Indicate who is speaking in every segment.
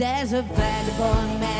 Speaker 1: There's a vagabond man,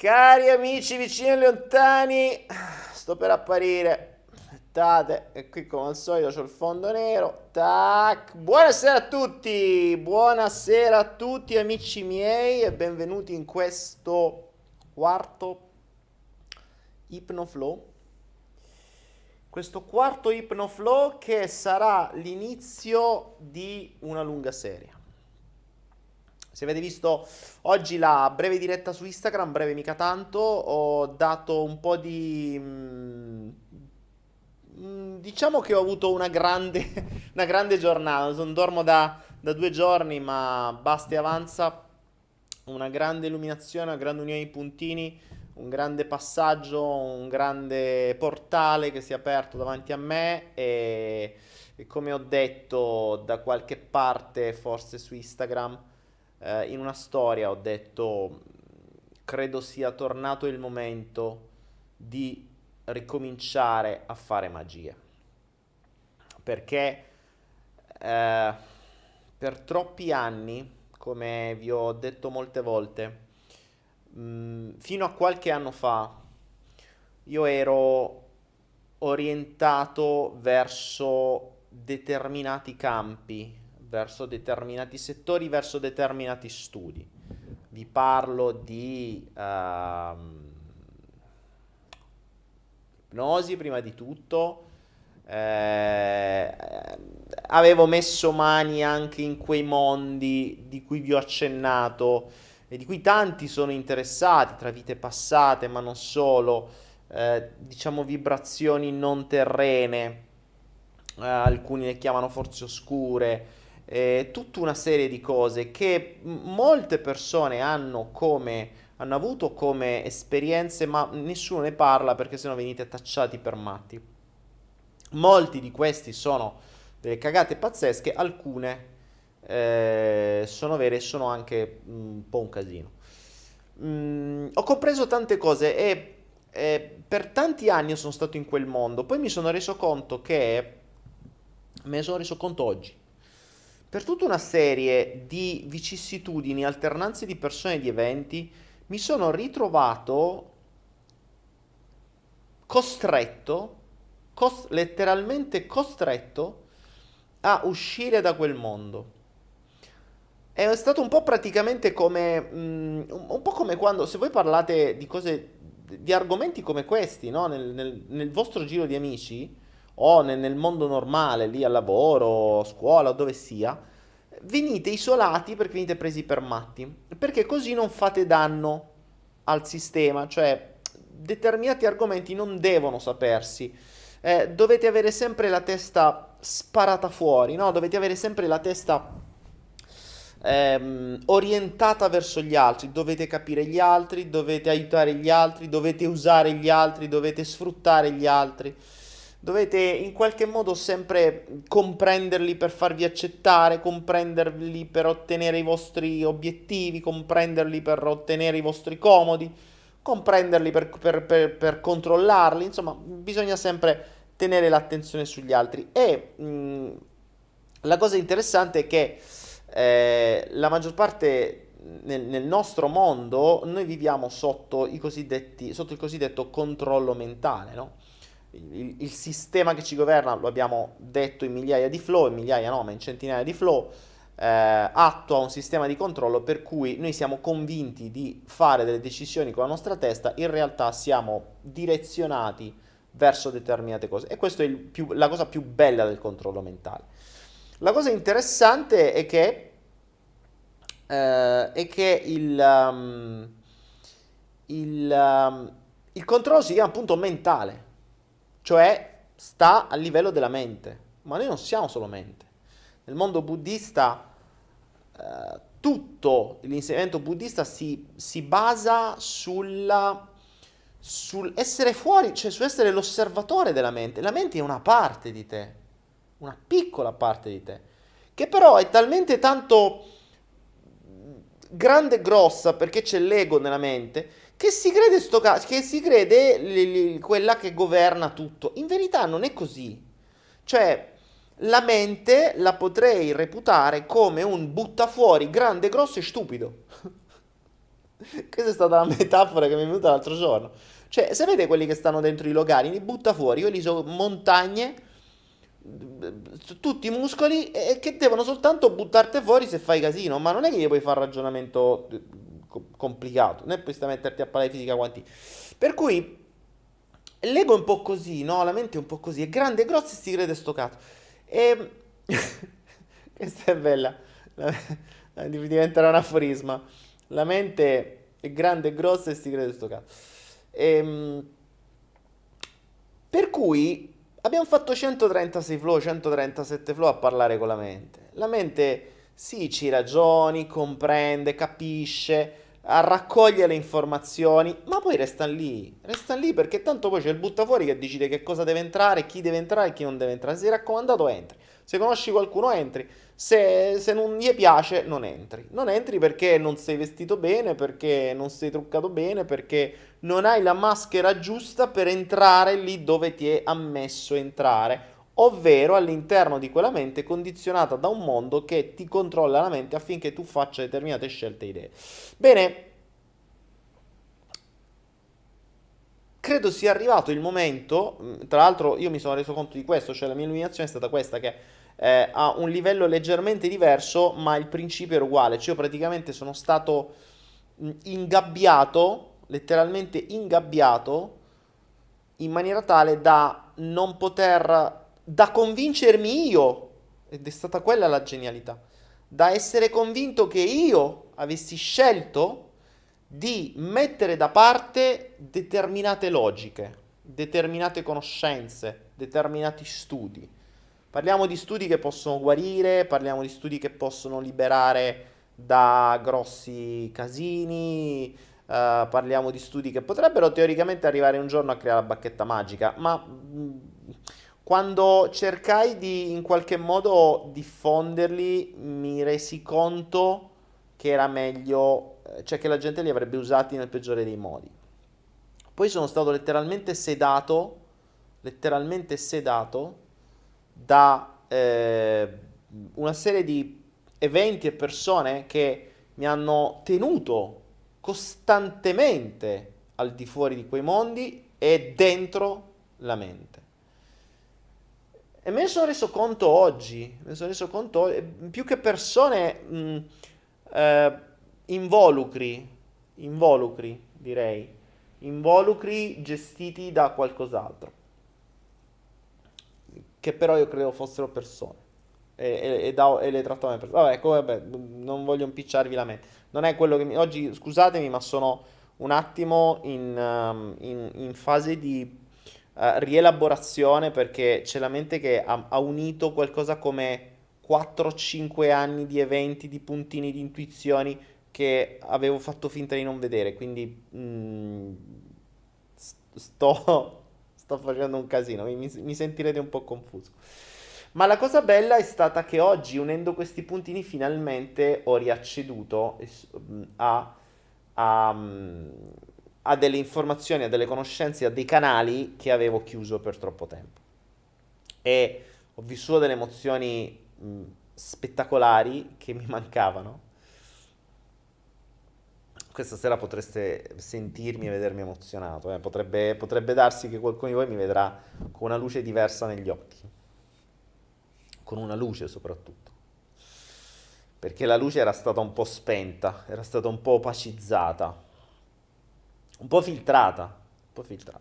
Speaker 2: Cari amici vicini e lontani, sto per apparire. Aspettate, e qui come al solito c'ho il fondo nero. Tac. Buonasera a tutti, buonasera a tutti amici miei e benvenuti in questo quarto Hypnoflow. Questo quarto Hypnoflow che sarà l'inizio di una lunga serie. Se avete visto oggi la breve diretta su Instagram, breve mica tanto, ho dato un po' di... mm, mm, diciamo che ho avuto una grande, una grande giornata, non dormo da, da due giorni, ma basta e avanza, una grande illuminazione, una grande unione di puntini, un grande passaggio, un grande portale che si è aperto davanti a me e, e come ho detto da qualche parte, forse su Instagram, eh, in una storia ho detto, credo sia tornato il momento di ricominciare a fare magia. Perché eh, per troppi anni, come vi ho detto molte volte, mh, fino a qualche anno fa, io ero orientato verso determinati campi, verso determinati settori, verso determinati studi. Vi parlo di ehm, ipnosi prima di tutto, eh, avevo messo mani anche in quei mondi di cui vi ho accennato e di cui tanti sono interessati, tra vite passate, ma non solo, eh, diciamo vibrazioni non terrene, eh, alcuni le chiamano forze oscure, eh, tutta una serie di cose che molte persone hanno come hanno avuto come esperienze, ma nessuno ne parla perché sennò venite tacciati per matti. Molti di questi sono delle cagate pazzesche, alcune eh, sono vere e sono anche un po' un casino. Mm, ho compreso tante cose e, e per tanti anni sono stato in quel mondo, poi mi sono reso conto che, me ne sono reso conto oggi, per tutta una serie di vicissitudini, alternanze di persone e di eventi, mi sono ritrovato costretto, cost- letteralmente costretto a uscire da quel mondo. È stato un po' praticamente come, mm, un po' come quando, se voi parlate di cose, di argomenti come questi, no? nel, nel, nel vostro giro di amici o nel, nel mondo normale, lì al lavoro, scuola o dove sia, venite isolati perché venite presi per matti, perché così non fate danno al sistema, cioè determinati argomenti non devono sapersi. Eh, dovete avere sempre la testa sparata fuori, no? Dovete avere sempre la testa ehm, orientata verso gli altri, dovete capire gli altri, dovete aiutare gli altri, dovete usare gli altri, dovete sfruttare gli altri dovete in qualche modo sempre comprenderli per farvi accettare, comprenderli per ottenere i vostri obiettivi, comprenderli per ottenere i vostri comodi, comprenderli per, per, per, per controllarli, insomma bisogna sempre tenere l'attenzione sugli altri e mh, la cosa interessante è che eh, la maggior parte nel, nel, nostro mondo noi viviamo sotto, cosiddetti, sotto il cosiddetto controllo mentale, no? Il, il, sistema che ci governa, lo abbiamo detto in migliaia di flow, in migliaia no, ma in centinaia di flow, eh, attua un sistema di controllo per cui noi siamo convinti di fare delle decisioni con la nostra testa, in realtà siamo direzionati verso determinate cose. E questa è più, la cosa più bella del controllo mentale. La cosa interessante è che, eh, è che il, um, il, um, il controllo si chiama appunto mentale cioè sta a livello della mente, ma noi non siamo solo mente. Nel mondo buddista eh, tutto l'insegnamento buddista si, si basa sulla, sul essere fuori, cioè su essere l'osservatore della mente. La mente è una parte di te, una piccola parte di te, che però è talmente tanto grande e grossa perché c'è l'ego nella mente che si crede, sto ca- che si crede li, li, quella che governa tutto. In verità non è così. Cioè, la mente la potrei reputare come un buttafuori grande, grosso e stupido. Questa è stata la metafora che mi è venuta l'altro giorno. Cioè, sapete quelli che stanno dentro i locali, li butta fuori, quelli sono montagne, tutti muscoli, e che devono soltanto buttarti fuori se fai casino. Ma non è che gli puoi fare ragionamento complicato, né puoi metterti a parlare di fisica quanti. Per cui l'ego è un po' così, no? La mente è un po' così, è grande, grosso e si crede sto cazzo. E questa è bella, diventerà un aforisma. La mente è grande, grossa e si crede sto cazzo. E, ehm, per cui abbiamo fatto 136 flow, 137 flow a parlare con la mente. La mente sì, ci ragioni, comprende, capisce, raccoglie le informazioni, ma poi resta lì, resta lì perché tanto poi c'è il buttafuori che decide che cosa deve entrare, chi deve entrare e chi non deve entrare. Se sei raccomandato entri, se conosci qualcuno entri, se, se non gli piace non entri. Non entri perché non sei vestito bene, perché non sei truccato bene, perché non hai la maschera giusta per entrare lì dove ti è ammesso entrare ovvero all'interno di quella mente condizionata da un mondo che ti controlla la mente affinché tu faccia determinate scelte e idee. Bene, credo sia arrivato il momento, mm, tra l'altro io mi sono reso conto di questo, cioè la mia illuminazione è stata questa che eh, ha un livello leggermente diverso, ma il principio era uguale, cioè io praticamente sono stato mm, ingabbiato, letteralmente ingabbiato, in maniera tale da non poter da convincermi io, ed è stata quella la genialità, da essere convinto che io avessi scelto di mettere da parte determinate logiche, determinate conoscenze, determinati studi. Parliamo di studi che possono guarire, parliamo di studi che possono liberare da grossi casini, uh, parliamo di studi che potrebbero teoricamente arrivare un giorno a creare la bacchetta magica, ma mh, quando cercai di in qualche modo diffonderli mi resi conto che era meglio, eh, cioè che la gente li avrebbe usati nel peggiore dei modi. Poi sono stato letteralmente sedato, letteralmente sedato da eh, una serie di eventi e persone che mi hanno tenuto costantemente al di fuori di quei mondi e dentro la mente. E me ne sono reso conto oggi, me ne sono reso conto, più che persone mh, eh, involucri, involucri direi, involucri gestiti da qualcos'altro, che però io credo fossero persone. E, e, da, e le trattavo come persone. Vabbè, come, vabbè, non voglio impicciarvi la mente. Non è quello che mi... Oggi, scusatemi, ma sono un attimo in, um, in, in fase di uh, rielaborazione perché c'è la mente che ha, ha unito qualcosa come 4-5 anni di eventi, di puntini, di intuizioni che avevo fatto finta di non vedere, quindi mm, sto, sto, facendo un casino, mi, mi, sentirete un po' confuso. Ma la cosa bella è stata che oggi, unendo questi puntini, finalmente ho riacceduto mm, a, a, mm, a delle informazioni, a delle conoscenze, a dei canali che avevo chiuso per troppo tempo. E ho vissuto delle emozioni mh, spettacolari che mi mancavano questa sera potreste sentirmi e vedermi emozionato. Eh? Potrebbe, potrebbe darsi che qualcuno di voi mi vedrà con una luce diversa negli occhi. Con una luce soprattutto. Perché la luce era stata un po' spenta, era stata un po' opacizzata, un po' filtrata. Un po' filtrata.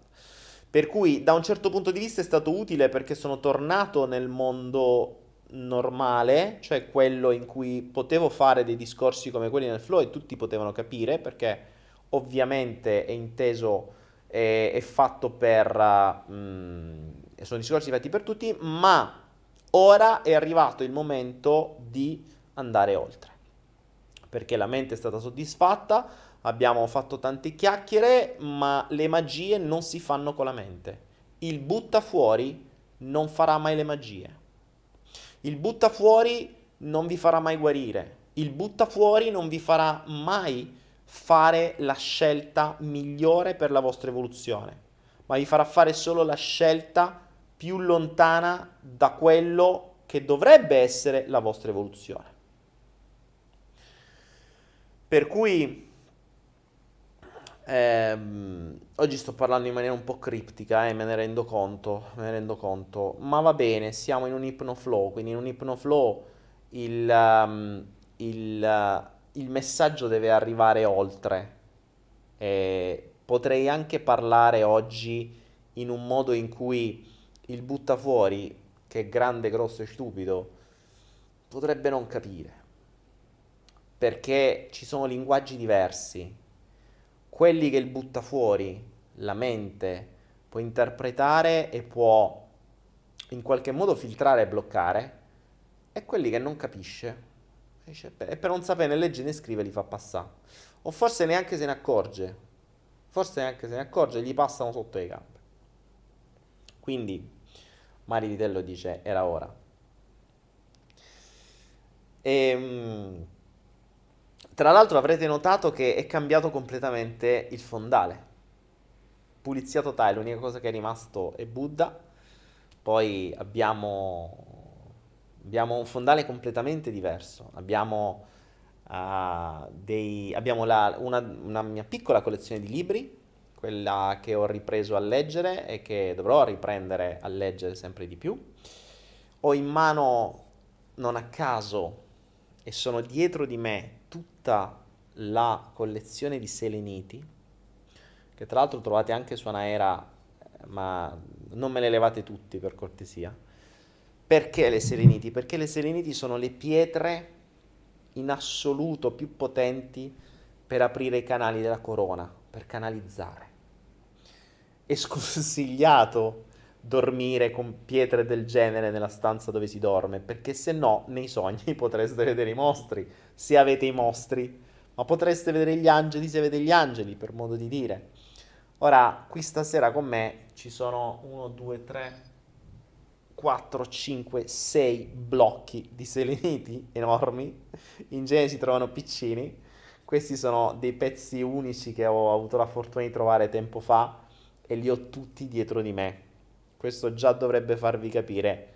Speaker 2: Per cui da un certo punto di vista è stato utile perché sono tornato nel mondo normale, cioè quello in cui potevo fare dei discorsi come quelli nel flow e tutti potevano capire, perché ovviamente è inteso, è, è fatto per... Uh, sono discorsi fatti per tutti, ma ora è arrivato il momento di andare oltre. Perché la mente è stata soddisfatta, abbiamo fatto tante chiacchiere, ma le magie non si fanno con la mente. Il butta fuori non farà mai le magie. Il butta fuori non vi farà mai guarire. Il butta fuori non vi farà mai fare la scelta migliore per la vostra evoluzione, ma vi farà fare solo la scelta più lontana da quello che dovrebbe essere la vostra evoluzione. Per cui Ehm, oggi sto parlando in maniera un po' criptica, eh, me ne rendo conto, me ne rendo conto, ma va bene, siamo in un ipnoflow, quindi in un ipnoflow il, um, il, uh, il messaggio deve arrivare oltre. E potrei anche parlare oggi in un modo in cui il butta fuori, che è grande, grosso e stupido, potrebbe non capire. Perché ci sono linguaggi diversi quelli che il butta fuori, la mente, può interpretare e può in qualche modo filtrare e bloccare, e quelli che non capisce. E per non sapere né leggere né scrivere li fa passare. O forse neanche se ne accorge. Forse neanche se ne accorge, gli passano sotto le gambe. Quindi Mari Vitello dice era ora. Ehm, tra l'altro avrete notato che è cambiato completamente il fondale. Pulizia totale, l'unica cosa che è rimasto è Buddha. Poi abbiamo, abbiamo un fondale completamente diverso. Abbiamo, uh, dei, abbiamo la, una, una mia piccola collezione di libri, quella che ho ripreso a leggere e che dovrò riprendere a leggere sempre di più. Ho in mano, non a caso, e sono dietro di me tutta la collezione di seleniti, che tra l'altro trovate anche su Anaera, ma non me le levate tutti per cortesia. Perché le seleniti? Perché le seleniti sono le pietre in assoluto più potenti per aprire i canali della corona, per canalizzare. È sconsigliato dormire con pietre del genere nella stanza dove si dorme, perché se no nei sogni potreste vedere i mostri, se avete i mostri, ma potreste vedere gli angeli se avete gli angeli, per modo di dire. Ora, qui stasera con me ci sono 1, 2, 3, 4, 5, 6 blocchi di seleniti enormi, in genere si trovano piccini, questi sono dei pezzi unici che ho avuto la fortuna di trovare tempo fa e li ho tutti dietro di me. Questo già dovrebbe farvi capire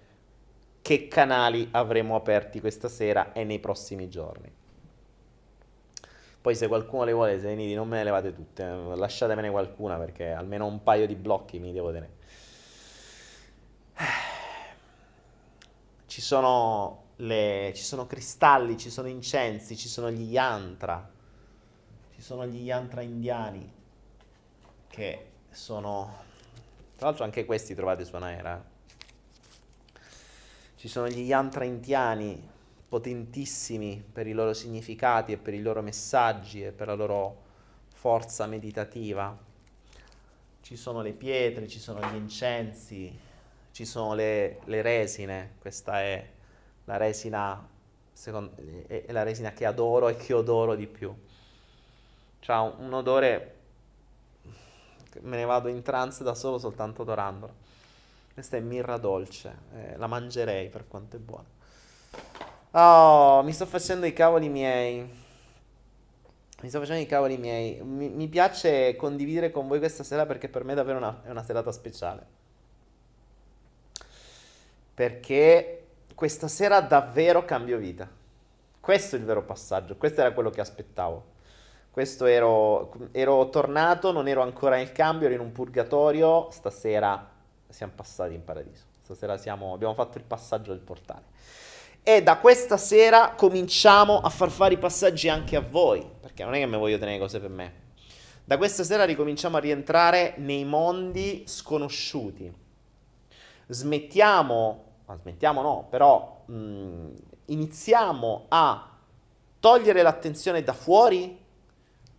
Speaker 2: che canali avremo aperti questa sera e nei prossimi giorni. Poi se qualcuno le vuole, seleniti, non me ne levate tutte, lasciatemene qualcuna perché almeno un paio di blocchi mi devo tenere. ci sono, le, ci sono cristalli, ci sono incensi, ci sono gli yantra, ci sono gli yantra indiani che sono, tra l'altro anche questi trovate su Anaera. Ci sono gli yantra indiani potentissimi per i loro significati e per i loro messaggi e per la loro forza meditativa. Ci sono le pietre, ci sono gli incensi, ci sono le, le resine, questa è la resina, secondo, è la resina che adoro e che odoro di più. Ha un, un odore, me ne vado in trance da solo soltanto adorandola. Questa è mirra dolce, eh, la mangerei per quanto è buona. Oh, mi sto facendo i cavoli miei. Mi sto facendo i cavoli miei. Mi, mi piace condividere con voi questa sera perché per me davvero una, è una serata speciale perché questa sera davvero cambio vita. Questo è il vero passaggio, questo era quello che aspettavo. Questo ero, ero tornato, non ero ancora nel cambio, ero in un purgatorio, stasera siamo passati in paradiso. Stasera siamo, abbiamo fatto il passaggio del portale. E da questa sera cominciamo a far fare i passaggi anche a voi, perché non è che mi voglio tenere cose per me. Da questa sera ricominciamo a rientrare nei mondi sconosciuti smettiamo, ma smettiamo no, però mh, mm, iniziamo a togliere l'attenzione da fuori,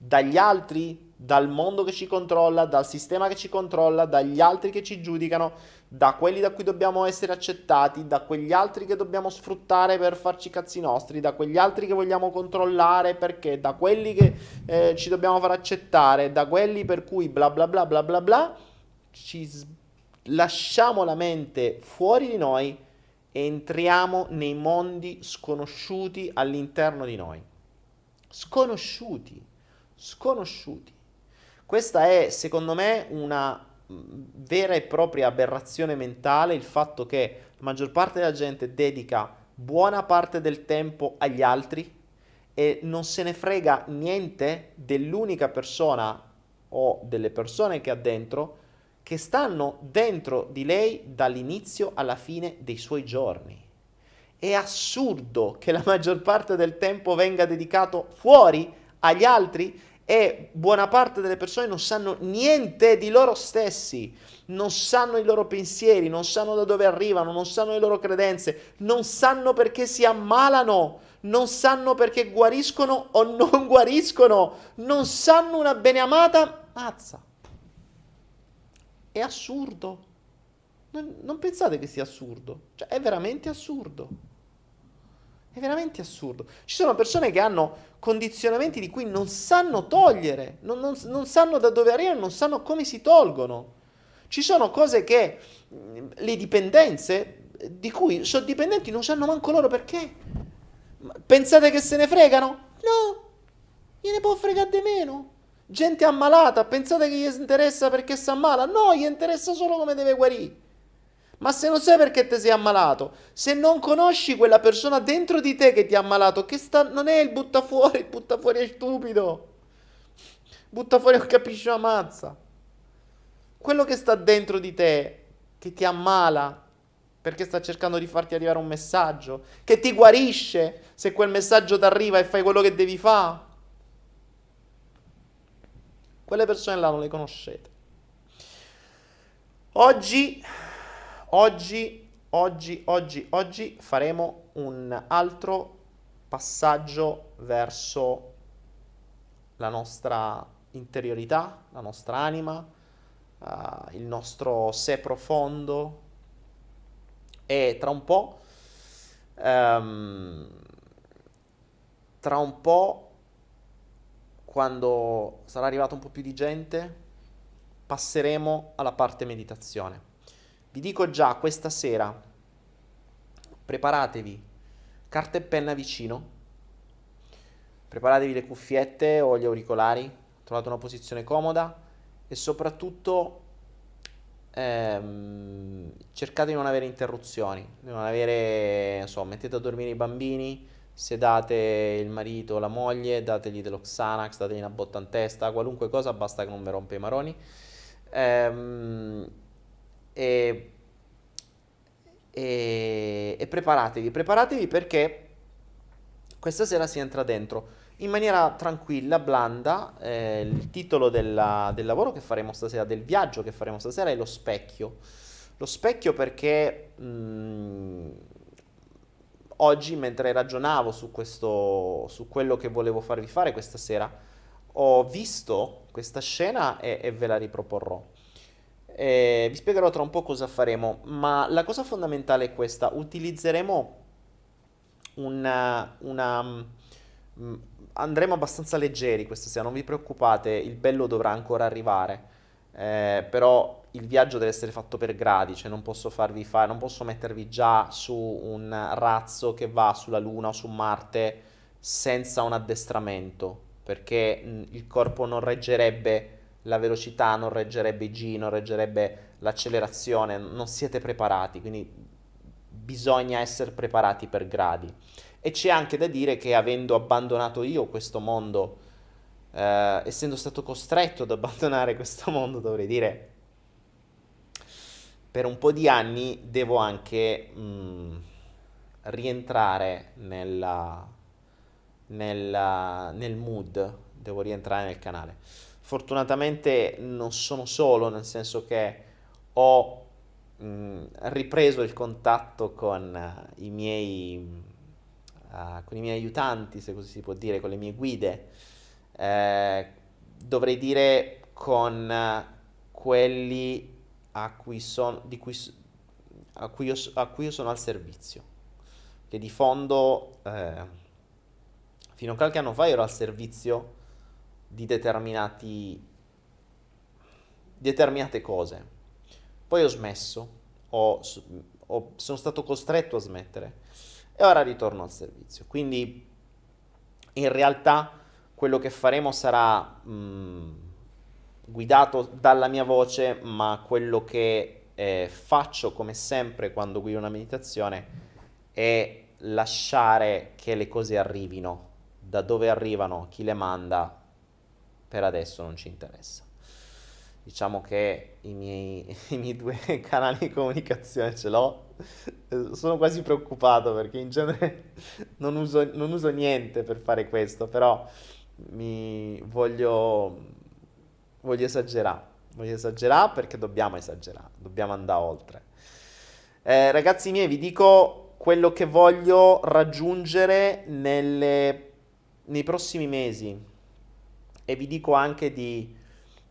Speaker 2: dagli altri, dal mondo che ci controlla, dal sistema che ci controlla, dagli altri che ci giudicano, da quelli da cui dobbiamo essere accettati, da quegli altri che dobbiamo sfruttare per farci i cazzi nostri, da quegli altri che vogliamo controllare perché, da quelli che eh, ci dobbiamo far accettare, da quelli per cui bla bla bla bla bla bla, ci sbagliamo lasciamo la mente fuori di noi e entriamo nei mondi sconosciuti all'interno di noi. Sconosciuti, sconosciuti. Questa è, secondo me, una mm, vera e propria aberrazione mentale il fatto che la maggior parte della gente dedica buona parte del tempo agli altri e non se ne frega niente dell'unica persona o delle persone che ha dentro che stanno dentro di lei dall'inizio alla fine dei suoi giorni. È assurdo che la maggior parte del tempo venga dedicato fuori agli altri e buona parte delle persone non sanno niente di loro stessi, non sanno i loro pensieri, non sanno da dove arrivano, non sanno le loro credenze, non sanno perché si ammalano, non sanno perché guariscono o non guariscono, non sanno una beneamata mazza. È assurdo. Non, non pensate che sia assurdo. Cioè, è veramente assurdo. È veramente assurdo. Ci sono persone che hanno condizionamenti di cui non sanno togliere, non, non, non sanno da dove arrivano, non sanno come si tolgono. Ci sono cose che le dipendenze di cui sono dipendenti non sanno manco loro perché. Pensate che se ne fregano? No, gliene può fregare di meno. Gente ammalata, pensate che gli interessa perché si ammala? No, gli interessa solo come deve guarire. Ma se non sai perché ti sei ammalato, se non conosci quella persona dentro di te che ti ha ammalato, che sta, non è il butta fuori, il butta fuori è stupido. Butta fuori non capisci una mazza. Quello che sta dentro di te, che ti ammala, perché sta cercando di farti arrivare un messaggio, che ti guarisce se quel messaggio ti arriva e fai quello che devi fare. Quelle persone là non le conoscete. Oggi, oggi oggi, oggi, oggi faremo un altro passaggio verso la nostra interiorità, la nostra anima, uh, il nostro sé profondo e tra un po', um, tra un po', quando sarà arrivato un po' più di gente, passeremo alla parte meditazione. Vi dico già questa sera, preparatevi. Carta e penna vicino, preparatevi le cuffiette o gli auricolari, trovate una posizione comoda. E soprattutto ehm, cercate di non avere interruzioni, di non avere, non so, mettete a dormire i bambini, sedate il marito o la moglie, dategli dello Xanax, dategli una botta in testa, qualunque cosa, basta che non vi rompe i maroni. Ehm, e, e, e preparatevi, preparatevi perché questa sera si entra dentro in maniera tranquilla, blanda. Eh, il titolo della, del lavoro che faremo stasera, del viaggio che faremo stasera è lo specchio. Lo specchio perché mh, mm, oggi, mentre ragionavo su, questo, su quello che volevo farvi fare questa sera, ho visto questa scena e, e ve la riproporrò. Eh, vi spiegherò tra un po' cosa faremo, ma la cosa fondamentale è questa. Utilizzeremo una, una mm, andremo abbastanza leggeri questa sera, non vi preoccupate, il bello dovrà ancora arrivare. Eh, però il viaggio deve essere fatto per gradi, cioè non posso farvi fare, non posso mettervi già su un razzo che va sulla Luna o su Marte senza un addestramento, perché mh, il corpo non reggerebbe la velocità, non reggerebbe i G, non reggerebbe l'accelerazione, non siete preparati, quindi bisogna essere preparati per gradi. E c'è anche da dire che avendo abbandonato io questo mondo, eh, essendo stato costretto ad abbandonare questo mondo, dovrei dire, per un po' di anni devo anche mh, mm, rientrare nella, nella, nel mood, devo rientrare nel canale. Fortunatamente non sono solo, nel senso che ho mh, mm, ripreso il contatto con uh, i miei uh, con i miei aiutanti, se così si può dire, con le mie guide, eh, dovrei dire con quelli a cui, son, cui, a, cui io, a cui io sono al servizio. Che di fondo, eh, fino a qualche anno fa ero al servizio di determinati determinate cose. Poi ho smesso, ho, ho, sono stato costretto a smettere e ora ritorno al servizio. Quindi in realtà quello che faremo sarà mh, mm, guidato dalla mia voce, ma quello che eh, faccio come sempre quando guido una meditazione è lasciare che le cose arrivino, da dove arrivano, chi le manda, per adesso non ci interessa diciamo che i miei, i miei, due canali di comunicazione ce l'ho. Sono quasi preoccupato perché in genere non uso, non uso niente per fare questo, però mi voglio, voglio esagerare. Voglio esagerare perché dobbiamo esagerare, dobbiamo andare oltre. Eh, ragazzi miei, vi dico quello che voglio raggiungere nelle, nei prossimi mesi e vi dico anche di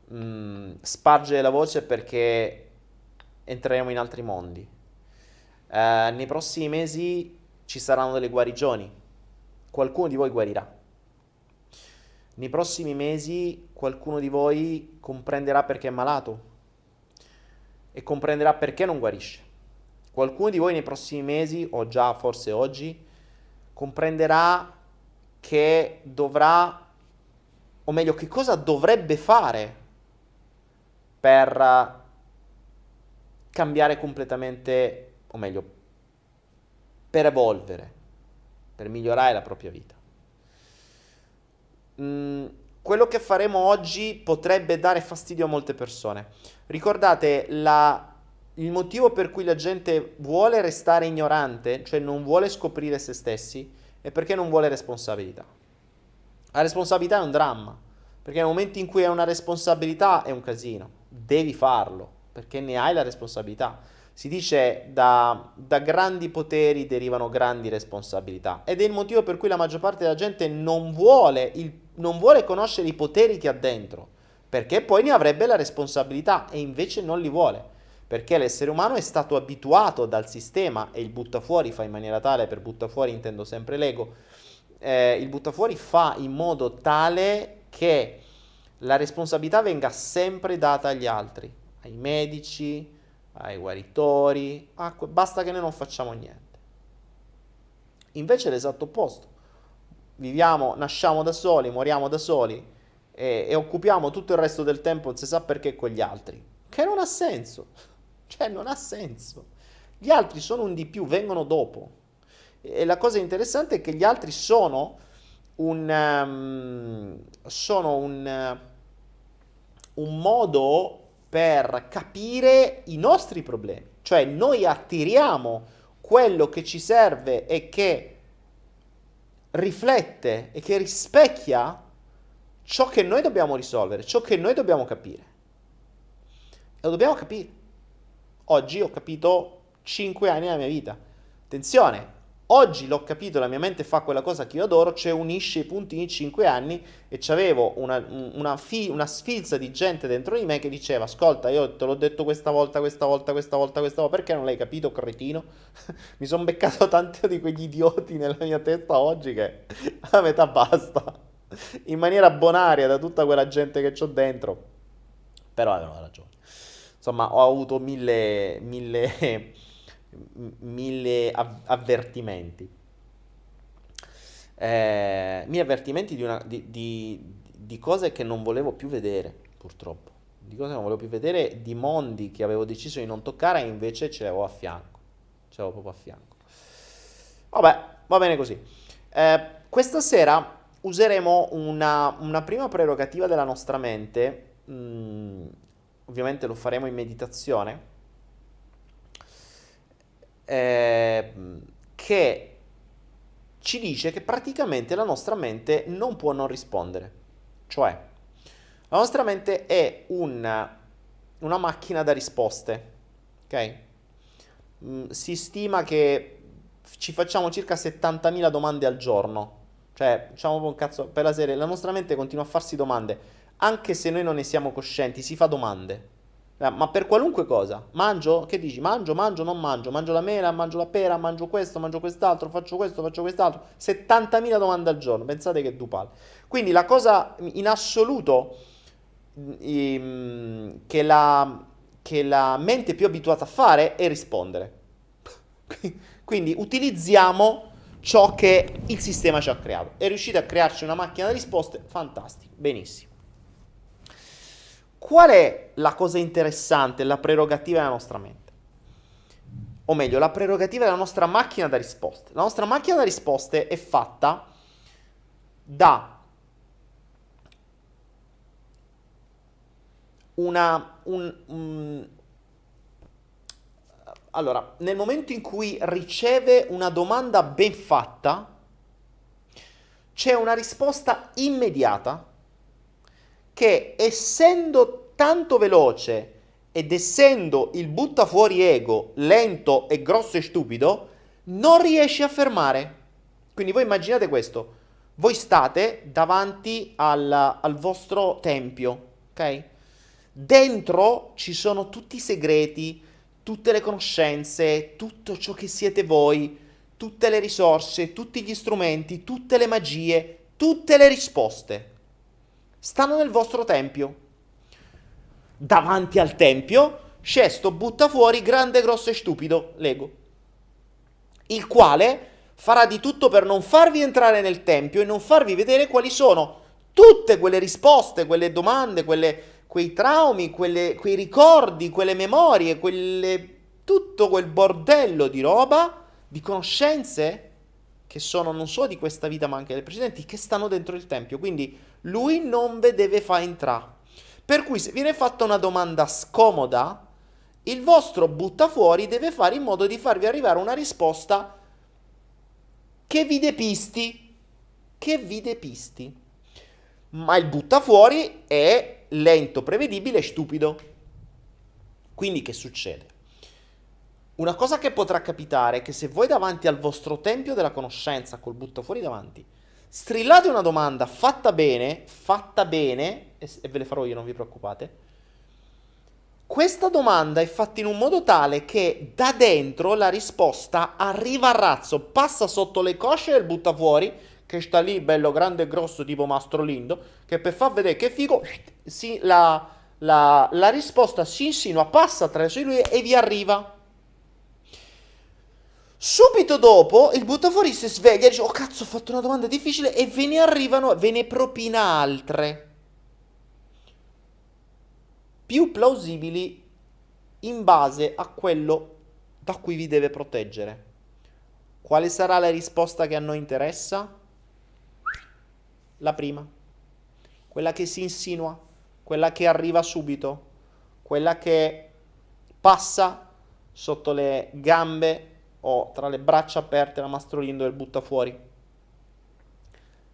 Speaker 2: mh, mm, spargere la voce perché entreremo in altri mondi. Eh, nei prossimi mesi ci saranno delle guarigioni, qualcuno di voi guarirà. Nei prossimi mesi qualcuno di voi comprenderà perché è malato e comprenderà perché non guarisce. Qualcuno di voi nei prossimi mesi, o già forse oggi, comprenderà che dovrà, o meglio, che cosa dovrebbe fare per cambiare completamente, o meglio, per evolvere, per migliorare la propria vita. Mm, quello che faremo oggi potrebbe dare fastidio a molte persone. Ricordate, la, il motivo per cui la gente vuole restare ignorante, cioè non vuole scoprire se stessi, è perché non vuole responsabilità. La responsabilità è un dramma, perché nel momento in cui hai una responsabilità è un casino devi farlo perché ne hai la responsabilità. Si dice da, da grandi poteri derivano grandi responsabilità ed è il motivo per cui la maggior parte della gente non vuole, il, non vuole conoscere i poteri che ha dentro, perché poi ne avrebbe la responsabilità e invece non li vuole perché l'essere umano è stato abituato dal sistema e il buttafuori fa in maniera tale, per buttafuori intendo sempre l'ego, eh, il buttafuori fa in modo tale che la responsabilità venga sempre data agli altri, ai medici, ai guaritori, a, basta che noi non facciamo niente. Invece è l'esatto opposto. Viviamo, nasciamo da soli, moriamo da soli e, e occupiamo tutto il resto del tempo, non si sa perché, con gli altri, che non ha senso. Cioè, non ha senso. Gli altri sono un di più, vengono dopo. E la cosa interessante è che gli altri sono un, um, sono un, uh, un modo per capire i nostri problemi. Cioè, noi attiriamo quello che ci serve e che riflette e che rispecchia ciò che noi dobbiamo risolvere, ciò che noi dobbiamo capire. E lo dobbiamo capire. Oggi ho capito 5 anni della mia vita. Attenzione, oggi l'ho capito, la mia mente fa quella cosa che io adoro, cioè unisce i puntini 5 anni e c'avevo una, una, fi, una sfilza di gente dentro di me che diceva, ascolta, io te l'ho detto questa volta, questa volta, questa volta, questa volta, perché non l'hai capito, cretino? Mi sono beccato tanto di quegli idioti nella mia testa oggi che a metà basta. In maniera bonaria da tutta quella gente che ho dentro. Però avevano ragione insomma ho avuto mille, mille, mille avvertimenti. Eh, mille avvertimenti di, una, di, di, di cose che non volevo più vedere, purtroppo. Di cose che non volevo più vedere, di mondi che avevo deciso di non toccare e invece ce l'avevo a fianco. Ce l'avevo proprio a fianco. Vabbè, va bene così. Eh, questa sera useremo una, una, prima prerogativa della nostra mente mm, ovviamente lo faremo in meditazione, eh, che ci dice che praticamente la nostra mente non può non rispondere. Cioè, la nostra mente è una, una macchina da risposte, ok? Mm, si stima che ci facciamo circa 70.000 domande al giorno. Cioè, diciamo un cazzo, per la serie, la nostra mente continua a farsi domande anche se noi non ne siamo coscienti, si fa domande. Eh, ma per qualunque cosa, mangio, che dici? Mangio, mangio, non mangio, mangio la mela, mangio la pera, mangio questo, mangio quest'altro, faccio questo, faccio quest'altro. 70.000 domande al giorno, pensate che dupal. Quindi la cosa in assoluto ehm, che, la, che la mente è più abituata a fare è rispondere. Quindi utilizziamo ciò che il sistema ci ha creato. È riuscito a crearci una macchina da risposte, fantastico, benissimo. Qual è la cosa interessante, la prerogativa della nostra mente? O meglio, la prerogativa della nostra macchina da risposte. La nostra macchina da risposte è fatta da una... Un, un, allora, nel momento in cui riceve una domanda ben fatta, c'è una risposta immediata che essendo tanto veloce ed essendo il buttafuori ego lento e grosso e stupido, non riesce a fermare. Quindi voi immaginate questo, voi state davanti al, al vostro tempio, ok? Dentro ci sono tutti i segreti, tutte le conoscenze, tutto ciò che siete voi, tutte le risorse, tutti gli strumenti, tutte le magie, tutte le risposte stanno nel vostro tempio. Davanti al tempio c'è butta fuori grande, grosso e stupido Lego, il quale farà di tutto per non farvi entrare nel tempio e non farvi vedere quali sono tutte quelle risposte, quelle domande, quelle, quei traumi, quelle, quei ricordi, quelle memorie, quelle, tutto quel bordello di roba, di conoscenze che sono non solo di questa vita ma anche delle precedenti, che stanno dentro il tempio. Quindi lui non ve deve far entrare. Per cui se viene fatta una domanda scomoda, il vostro buttafuori deve fare in modo di farvi arrivare una risposta che vi depisti. Che vi depisti. Ma il buttafuori è lento, prevedibile e stupido. Quindi che succede? una cosa che potrà capitare è che se voi davanti al vostro tempio della conoscenza, col butto fuori davanti, strillate una domanda fatta bene, fatta bene, e, e ve le farò io, non vi preoccupate, questa domanda è fatta in un modo tale che da dentro la risposta arriva a razzo, passa sotto le cosce del butta fuori, che sta lì bello grande e grosso tipo Mastro Lindo, che per far vedere che figo, si, la, la, la risposta si insinua, passa attraverso di lui e vi arriva. Subito dopo il buttafuori si sveglia e dice: Oh cazzo, ho fatto una domanda difficile e ve ne arrivano, ve ne propina altre. Più plausibili in base a quello da cui vi deve proteggere. Quale sarà la risposta che a noi interessa? La prima, quella che si insinua, quella che arriva subito, quella che passa sotto le gambe o tra le braccia aperte la mastrolindo e butta fuori.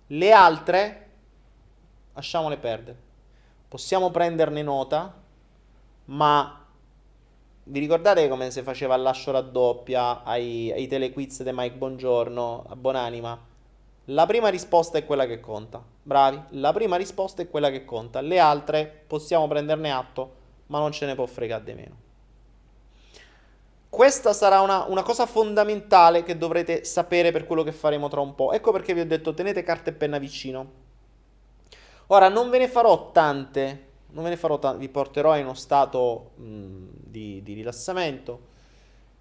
Speaker 2: Le altre lasciamole perdere. Possiamo prenderne nota, ma vi ricordate come si faceva il lascio raddoppia ai, ai telequiz di Mike Buongiorno a Bonanima? La prima risposta è quella che conta. Bravi, la prima risposta è quella che conta. Le altre possiamo prenderne atto, ma non ce ne può fregare di meno. Questa sarà una, una, cosa fondamentale che dovrete sapere per quello che faremo tra un po'. Ecco perché vi ho detto tenete carta e penna vicino. Ora non ve ne farò tante, non ve ne farò tante, vi porterò in uno stato mh, di, di, rilassamento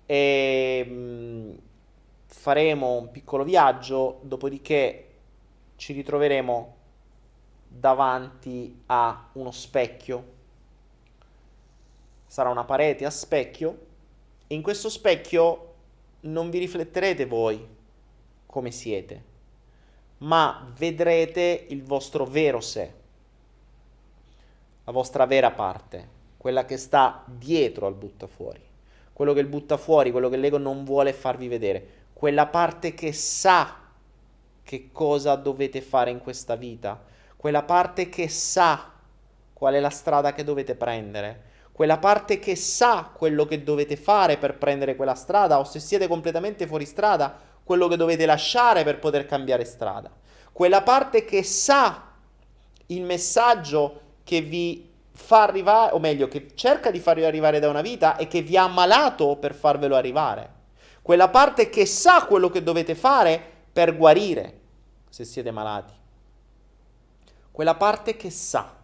Speaker 2: e mh, faremo un piccolo viaggio, dopodiché ci ritroveremo davanti a uno specchio. Sarà una parete a specchio in questo specchio non vi rifletterete voi come siete, ma vedrete il vostro vero sé, la vostra vera parte, quella che sta dietro al buttafuori, quello che il buttafuori, quello che l'ego non vuole farvi vedere, quella parte che sa che cosa dovete fare in questa vita, quella parte che sa qual è la strada che dovete prendere, quella parte che sa quello che dovete fare per prendere quella strada o se siete completamente fuori strada, quello che dovete lasciare per poter cambiare strada. Quella parte che sa il messaggio che vi fa arrivare, o meglio, che cerca di farvi arrivare da una vita e che vi ha ammalato per farvelo arrivare. Quella parte che sa quello che dovete fare per guarire se siete malati. Quella parte che sa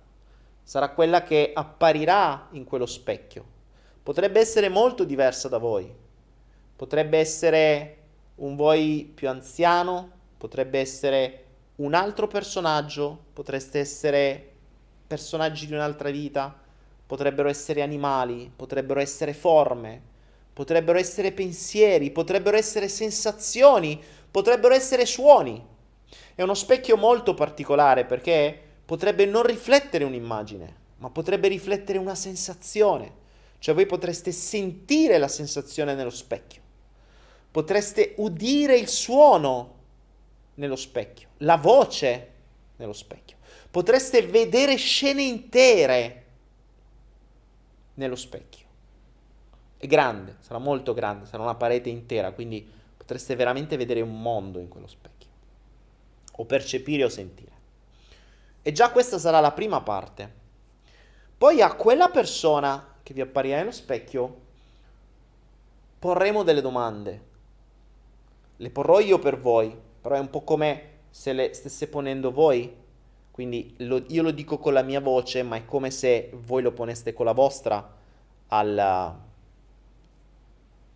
Speaker 2: sarà quella che apparirà in quello specchio. Potrebbe essere molto diversa da voi, potrebbe essere un voi più anziano, potrebbe essere un altro personaggio, potreste essere personaggi di un'altra vita, potrebbero essere animali, potrebbero essere forme, potrebbero essere pensieri, potrebbero essere sensazioni, potrebbero essere suoni. È uno specchio molto particolare perché potrebbe non riflettere un'immagine, ma potrebbe riflettere una sensazione. Cioè voi potreste sentire la sensazione nello specchio, potreste udire il suono nello specchio, la voce nello specchio, potreste vedere scene intere nello specchio. È grande, sarà molto grande, sarà una parete intera, quindi potreste veramente vedere un mondo in quello specchio, o percepire o sentire. E già questa sarà la prima parte. Poi a quella persona che vi apparirà nello specchio porremo delle domande. Le porrò io per voi, però è un po' come se le stesse ponendo voi. Quindi lo, io lo dico con la mia voce, ma è come se voi lo poneste con la vostra alla,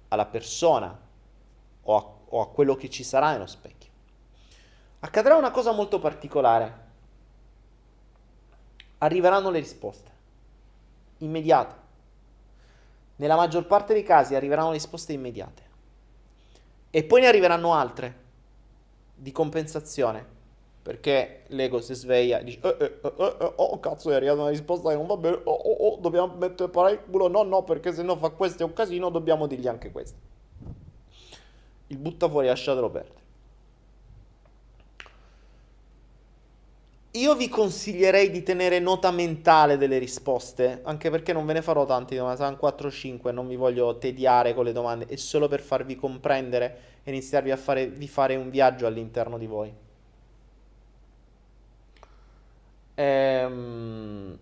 Speaker 2: alla persona o a, o a quello che ci sarà nello specchio. Accadrà una cosa molto particolare arriveranno le risposte. Immediate. Nella maggior parte dei casi arriveranno risposte immediate. E poi ne arriveranno altre di compensazione. Perché l'ego si sveglia e dice: eh, eh, eh, eh, eh Oh cazzo, è arrivata una risposta che non va bene. Oh, oh, oh dobbiamo mettere parare il culo. No, no, perché se no fa questo è un casino. Dobbiamo dirgli anche questo. Il butta fuori, lasciatelo perdere. Io vi consiglierei di tenere nota mentale delle risposte, anche perché non ve ne farò tanti domande, saranno 4-5, non vi voglio tediare con le domande, è solo per farvi comprendere e iniziarvi a fare, fare un viaggio all'interno di voi. Ehm...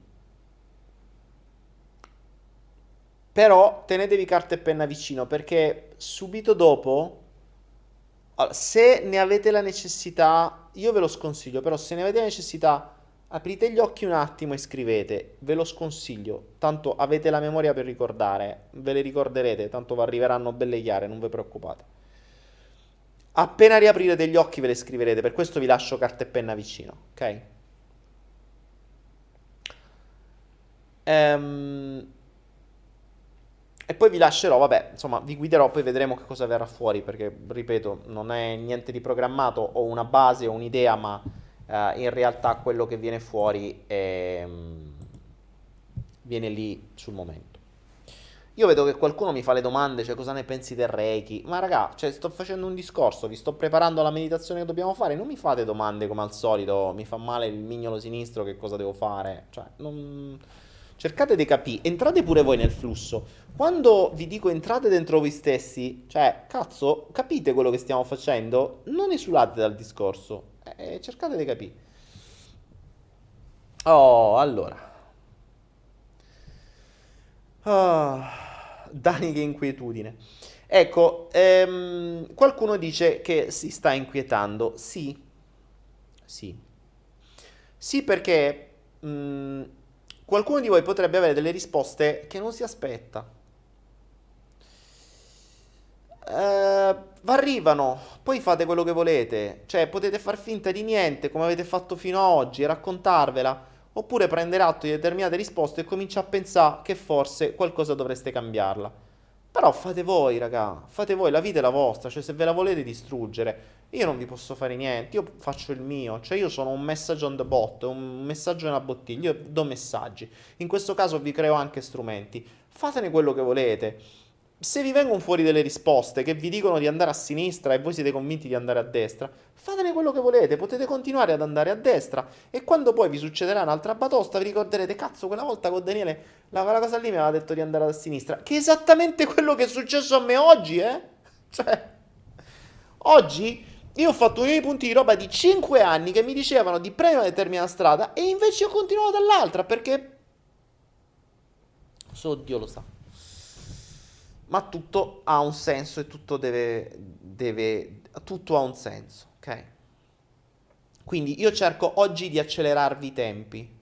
Speaker 2: Però tenetevi carta e penna vicino perché subito dopo, se ne avete la necessità, io ve lo sconsiglio, però se ne avete necessità, aprite gli occhi un attimo e scrivete, ve lo sconsiglio, tanto avete la memoria per ricordare, ve le ricorderete, tanto vi arriveranno belle chiare, non vi preoccupate. Appena riaprirete gli occhi ve le scriverete, per questo vi lascio carta e penna vicino, ok? Ehm... E poi vi lascerò, vabbè, insomma, vi guiderò, poi vedremo che cosa verrà fuori, perché, ripeto, non è niente di programmato, ho una base, ho un'idea, ma eh, in realtà quello che viene fuori è, mm, viene lì sul momento. Io vedo che qualcuno mi fa le domande, cioè cosa ne pensi del Reiki? Ma raga, cioè sto facendo un discorso, vi sto preparando la meditazione che dobbiamo fare, non mi fate domande come al solito, mi fa male il mignolo sinistro, che cosa devo fare? Cioè, non cercate di capire, entrate pure voi nel flusso. Quando vi dico entrate dentro voi stessi, cioè, cazzo, capite quello che stiamo facendo? Non esulate dal discorso, eh, cercate di capire. Oh, allora. Oh, Dani che inquietudine. Ecco, ehm, qualcuno dice che si sta inquietando. Sì, sì. Sì perché mh, mm, qualcuno di voi potrebbe avere delle risposte che non si aspetta. Uh, arrivano, poi fate quello che volete, cioè potete far finta di niente come avete fatto fino ad oggi e raccontarvela, oppure prendere atto di determinate risposte e cominciare a pensare che forse qualcosa dovreste cambiarla. Però fate voi, raga, fate voi, la vita è la vostra, cioè se ve la volete distruggere, io non vi posso fare niente, io faccio il mio, cioè io sono un messaggio on the bot, un messaggio nella bottiglia, io do messaggi. In questo caso vi creo anche strumenti. Fatene quello che volete se vi vengono fuori delle risposte che vi dicono di andare a sinistra e voi siete convinti di andare a destra, fatene quello che volete, potete continuare ad andare a destra. E quando poi vi succederà un'altra batosta vi ricorderete, cazzo, quella volta con Daniele la, la cosa lì mi aveva detto di andare a sinistra, che è esattamente quello che è successo a me oggi, eh? Cioè, oggi io ho fatto uno dei punti di roba di 5 anni che mi dicevano di prendere una determinata strada e invece ho continuato dall'altra perché... So Dio lo sa ma tutto ha un senso e tutto deve, deve tutto ha un senso, ok? Quindi io cerco oggi di accelerarvi i tempi,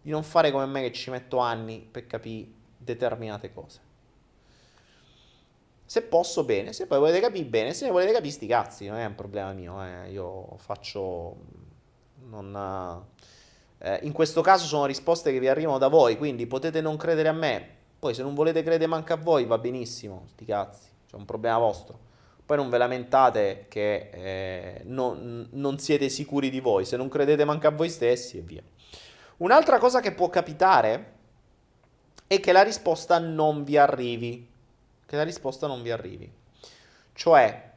Speaker 2: di non fare come me che ci metto anni per capire determinate cose. Se posso bene, se poi volete capire bene, se ne volete capire sti cazzi, non è un problema mio, eh. io faccio non, eh, in questo caso sono risposte che vi arrivano da voi, quindi potete non credere a me, poi se non volete credere manca a voi va benissimo, sti cazzi, c'è un problema vostro. Poi non ve lamentate che eh, non, non siete sicuri di voi, se non credete manca a voi stessi e via. Un'altra cosa che può capitare è che la risposta non vi arrivi. Che la risposta non vi arrivi. Cioè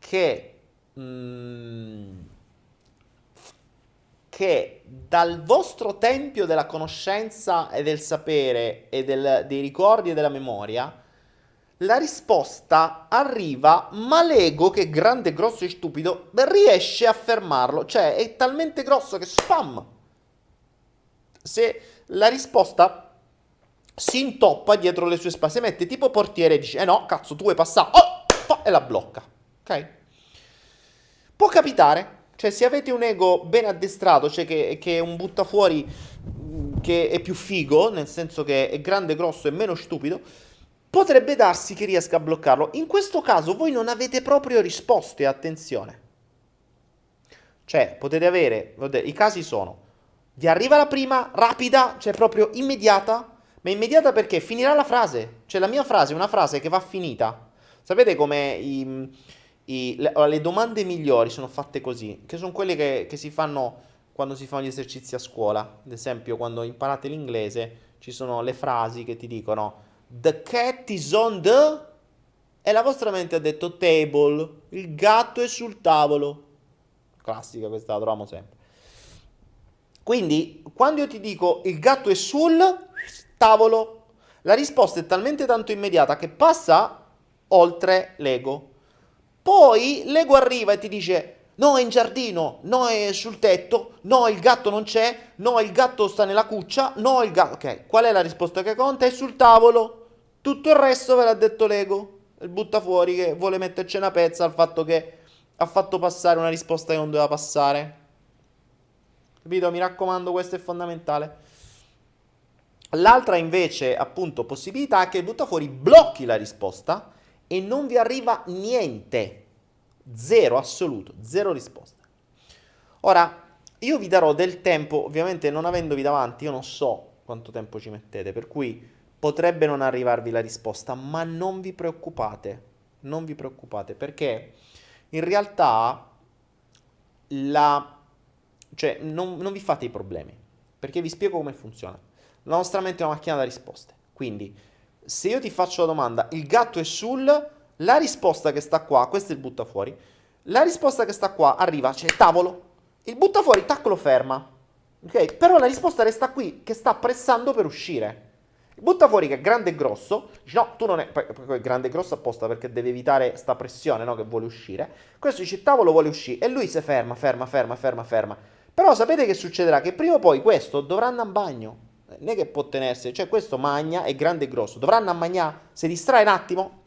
Speaker 2: che... Mm, che dal vostro tempio della conoscenza e del sapere e del, dei ricordi e della memoria, la risposta arriva, ma l'ego, che è grande, grosso e stupido, riesce a fermarlo. Cioè, è talmente grosso che spam! Se la risposta si intoppa dietro le sue spalle, si mette tipo portiere e dice, eh no, cazzo, tu vuoi passare, oh! e la blocca. Ok? Può capitare, cioè, se avete un ego ben addestrato, cioè che, che è un buttafuori che è più figo, nel senso che è grande, grosso e meno stupido, potrebbe darsi che riesca a bloccarlo. In questo caso voi non avete proprio risposte, attenzione. Cioè, potete avere, i casi sono, vi arriva la prima, rapida, cioè proprio immediata, ma immediata perché finirà la frase. Cioè, la mia frase è una frase che va finita. Sapete come i i, le, le, domande migliori sono fatte così, che sono quelle che, che, si fanno quando si fanno gli esercizi a scuola. Ad esempio, quando imparate l'inglese, ci sono le frasi che ti dicono The cat is on the... E la vostra mente ha detto table, il gatto è sul tavolo. Classica, questa la troviamo sempre. Quindi, quando io ti dico il gatto è sul tavolo, la risposta è talmente tanto immediata che passa oltre l'ego. Poi l'ego arriva e ti dice no è in giardino, no è sul tetto, no il gatto non c'è, no il gatto sta nella cuccia, no il gatto... Ok, qual è la risposta che conta? È sul tavolo. Tutto il resto ve l'ha detto l'ego. Il butta fuori che vuole metterci una pezza al fatto che ha fatto passare una risposta che non doveva passare. Capito? Mi raccomando, questo è fondamentale. L'altra invece, appunto, possibilità è che il buttafuori blocchi la risposta e non vi arriva niente. Zero assoluto, zero risposta. Ora, io vi darò del tempo, ovviamente non avendovi davanti, io non so quanto tempo ci mettete, per cui potrebbe non arrivarvi la risposta, ma non vi preoccupate, non vi preoccupate, perché in realtà la... cioè non, non vi fate i problemi, perché vi spiego come funziona. La nostra mente è una macchina da risposte. Quindi, se io ti faccio la domanda, il gatto è sul, la risposta che sta qua, questo è il butta fuori, la risposta che sta qua arriva, c'è cioè tavolo, il butta fuori, tac, lo ferma. Ok? Però la risposta resta qui, che sta pressando per uscire. Il butta fuori che è grande e grosso, dice no, tu non è, è grande e grosso apposta perché deve evitare sta pressione, no, che vuole uscire. Questo dice tavolo vuole uscire e lui si ferma, ferma, ferma, ferma, ferma. Però sapete che succederà? Che prima o poi questo dovrà andare in bagno è che può tenersi, cioè questo magna, è grande e grosso, dovranno ammagnare, se distrae un attimo,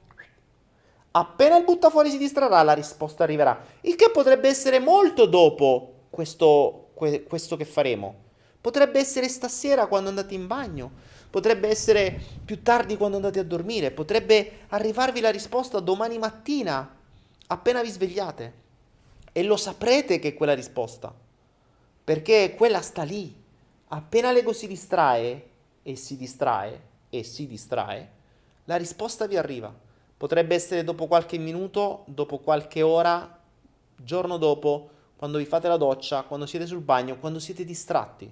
Speaker 2: appena il butta fuori si distrarrà, la risposta arriverà. Il che potrebbe essere molto dopo questo, que- questo che faremo. Potrebbe essere stasera quando andate in bagno, potrebbe essere più tardi quando andate a dormire, potrebbe arrivarvi la risposta domani mattina, appena vi svegliate. E lo saprete che è quella risposta, perché quella sta lì appena l'ego si distrae e si distrae e si distrae, la risposta vi arriva. Potrebbe essere dopo qualche minuto, dopo qualche ora, giorno dopo, quando vi fate la doccia, quando siete sul bagno, quando siete distratti.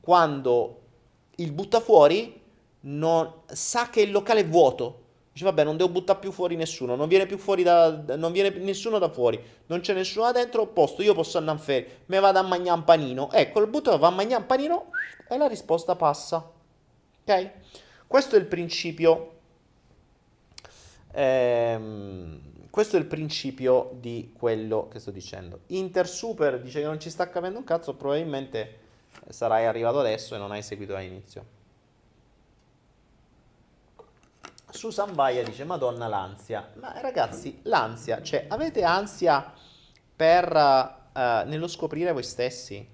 Speaker 2: Quando il butta fuori non, sa che il locale è vuoto Dice, vabbè, non devo buttare più fuori nessuno, non viene più fuori da, non viene nessuno da fuori, non c'è nessuno da dentro, posto, io posso andare in ferie, me vado a mangiare un panino. Ecco, il buttato va a mangiare un panino e la risposta passa. Ok? Questo è il principio, ehm, questo è il principio di quello che sto dicendo. Inter Super dice che non ci sta capendo un cazzo, probabilmente sarai arrivato adesso e non hai seguito all'inizio. Susan Baia dice Madonna l'ansia. Ma ragazzi, l'ansia, cioè avete ansia per uh, nello scoprire voi stessi?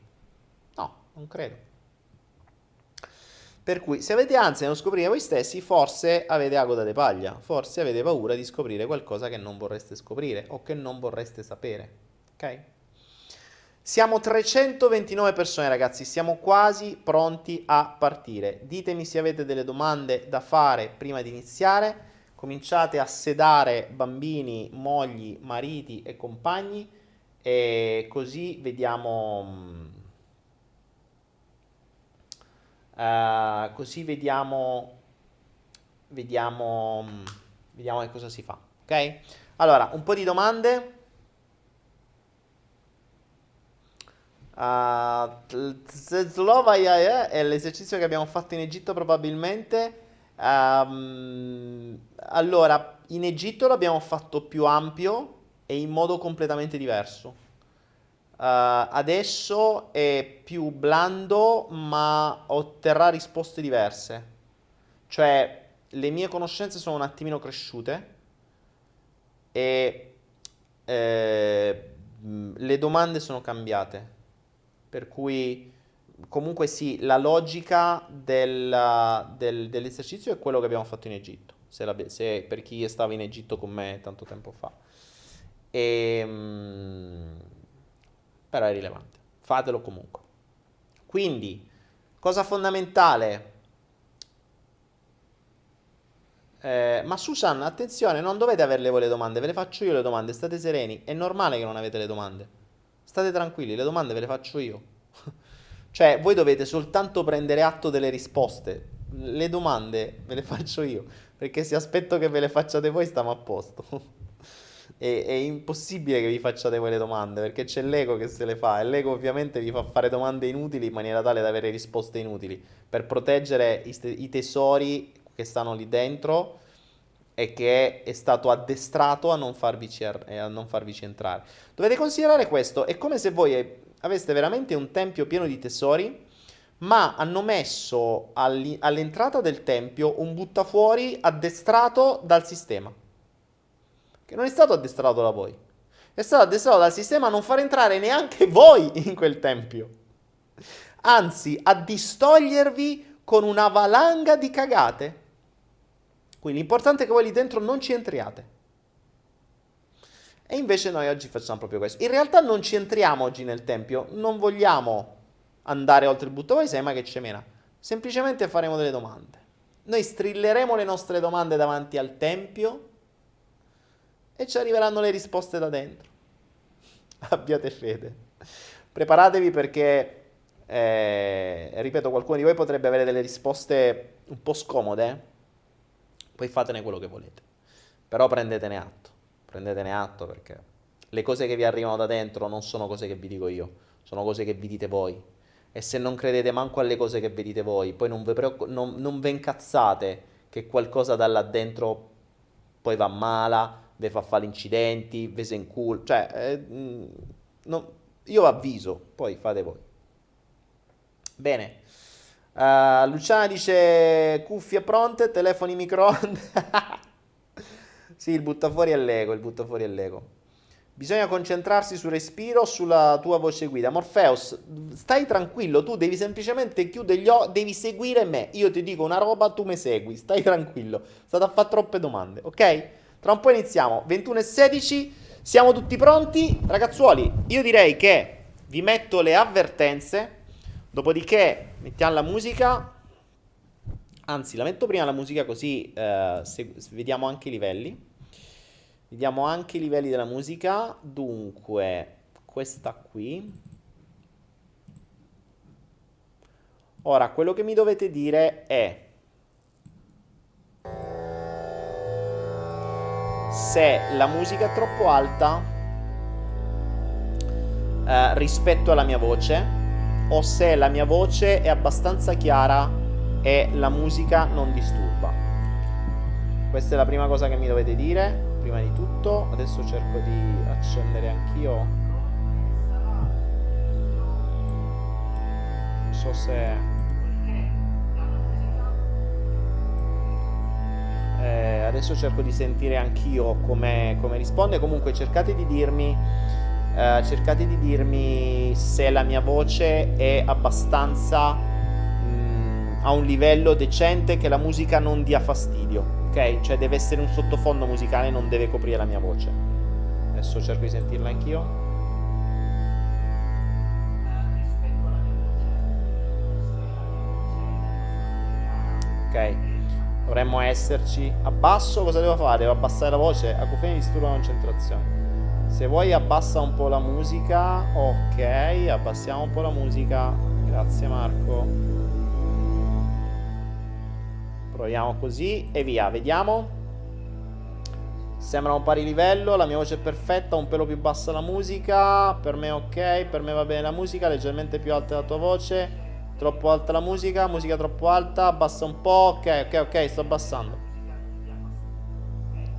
Speaker 2: No, non credo. Per cui se avete ansia nello scoprire voi stessi, forse avete agoda de paglia, forse avete paura di scoprire qualcosa che non vorreste scoprire o che non vorreste sapere. Ok? Siamo 329 persone ragazzi, siamo quasi pronti a partire. Ditemi se avete delle domande da fare prima di iniziare. Cominciate a sedare bambini, mogli, mariti e compagni e così vediamo... Uh, così vediamo, vediamo, vediamo che cosa si fa. Ok? Allora, un po' di domande. Uh, Slovaya è l'esercizio che abbiamo fatto in Egitto probabilmente. Um, allora, in Egitto l'abbiamo fatto più ampio e in modo completamente diverso. Uh, adesso è più blando, ma otterrà risposte diverse. Cioè, le mie conoscenze sono un attimino cresciute e eh, le domande sono cambiate. Per cui comunque sì, la logica del, del, dell'esercizio è quello che abbiamo fatto in Egitto, se la, se, per chi stava in Egitto con me tanto tempo fa. E, ehm, però è rilevante, fatelo comunque. Quindi, cosa fondamentale? Eh, ma Susan, attenzione, non dovete averle voi le domande, ve le faccio io le domande, state sereni, è normale che non avete le domande. State tranquilli, le domande ve le faccio io. cioè, voi dovete soltanto prendere atto delle risposte. Le domande ve le faccio io, perché se aspetto che ve le facciate voi stiamo a posto. è, è, impossibile che vi facciate voi le domande perché c'è l'ego che se le fa e l'ego ovviamente vi fa fare domande inutili in maniera tale da avere risposte inutili per proteggere i, i tesori che stanno lì dentro e che è stato addestrato a non, farvi, a non farvici entrare. Dovete considerare questo, è come se voi aveste veramente un tempio pieno di tesori, ma hanno messo all'entrata del tempio un buttafuori addestrato dal sistema che non è stato addestrato da voi. È stato addestrato dal sistema a non far entrare neanche voi in quel tempio. Anzi, a distogliervi con una valanga di cagate. Quindi l'importante è che voi lì dentro non ci entriate. E invece noi oggi facciamo proprio questo. In realtà non ci entriamo oggi nel tempio, non vogliamo andare oltre il buttavoi, sai ma che c'è mena. Semplicemente faremo delle domande. Noi strilleremo le nostre domande davanti al tempio e ci arriveranno le risposte da dentro. Abbiate fede. Preparatevi perché, eh, ripeto, qualcuno di voi potrebbe avere delle risposte un po' scomode, poi fatene quello che volete. Però prendetene atto, prendetene atto perché le cose che vi arrivano da dentro non sono cose che vi dico io, sono cose che vi dite voi. E se non credete manco alle cose che vi dite voi, poi non, preoccup- non, non ve incazzate che qualcosa da là dentro poi va male vi fa fare incidenti, vi se incul... Cioè, eh, mm, no, io avviso, poi fate voi. Bene. Uh, Luciana dice cuffie pronte, telefoni microonde. sì, il butta fuori è l'ego, il butta fuori è l'ego. Bisogna concentrarsi sul respiro, sulla tua voce guida. Morpheus, stai tranquillo, tu devi semplicemente chiudere gli occhi, devi seguire me. Io ti dico una roba, tu mi segui, stai tranquillo. State a fare troppe domande, ok? Tra un po' iniziamo. 21 e 16. Siamo tutti pronti? Ragazzuoli, io direi che vi metto le avvertenze. Dopodiché mettiamo la musica. Anzi, la metto prima la musica così eh, se, vediamo anche i livelli. Vediamo anche i livelli della musica. Dunque, questa qui. Ora, quello che mi dovete dire è se la musica è troppo alta eh, rispetto alla mia voce o se la mia voce è abbastanza chiara e la musica non disturba. Questa è la prima cosa che mi dovete dire, prima di tutto. Adesso cerco di accendere anch'io. Non so se... Eh, adesso cerco di sentire anch'io come, come risponde. Comunque cercate di dirmi. Eh, cercate di dirmi se la mia voce è abbastanza mh, mm, a un livello decente che la musica non dia fastidio. Ok? Cioè deve essere un sottofondo musicale, non deve coprire la mia voce. Adesso cerco di sentirla anch'io. Ok. Dovremmo esserci. Abbasso, cosa devo fare? Devo abbassare la voce? Acufeni disturba la concentrazione. Se vuoi abbassa un po' la musica. Ok, abbassiamo un po' la musica. Grazie Marco. Proviamo così e via, vediamo. Sembra un pari livello, la mia voce è perfetta, un pelo più bassa la musica, per me ok, per me va bene la musica, leggermente più alta la tua voce. Troppo alta la musica, musica troppo alta, abbassa un po', ok, ok, ok, sto abbassando.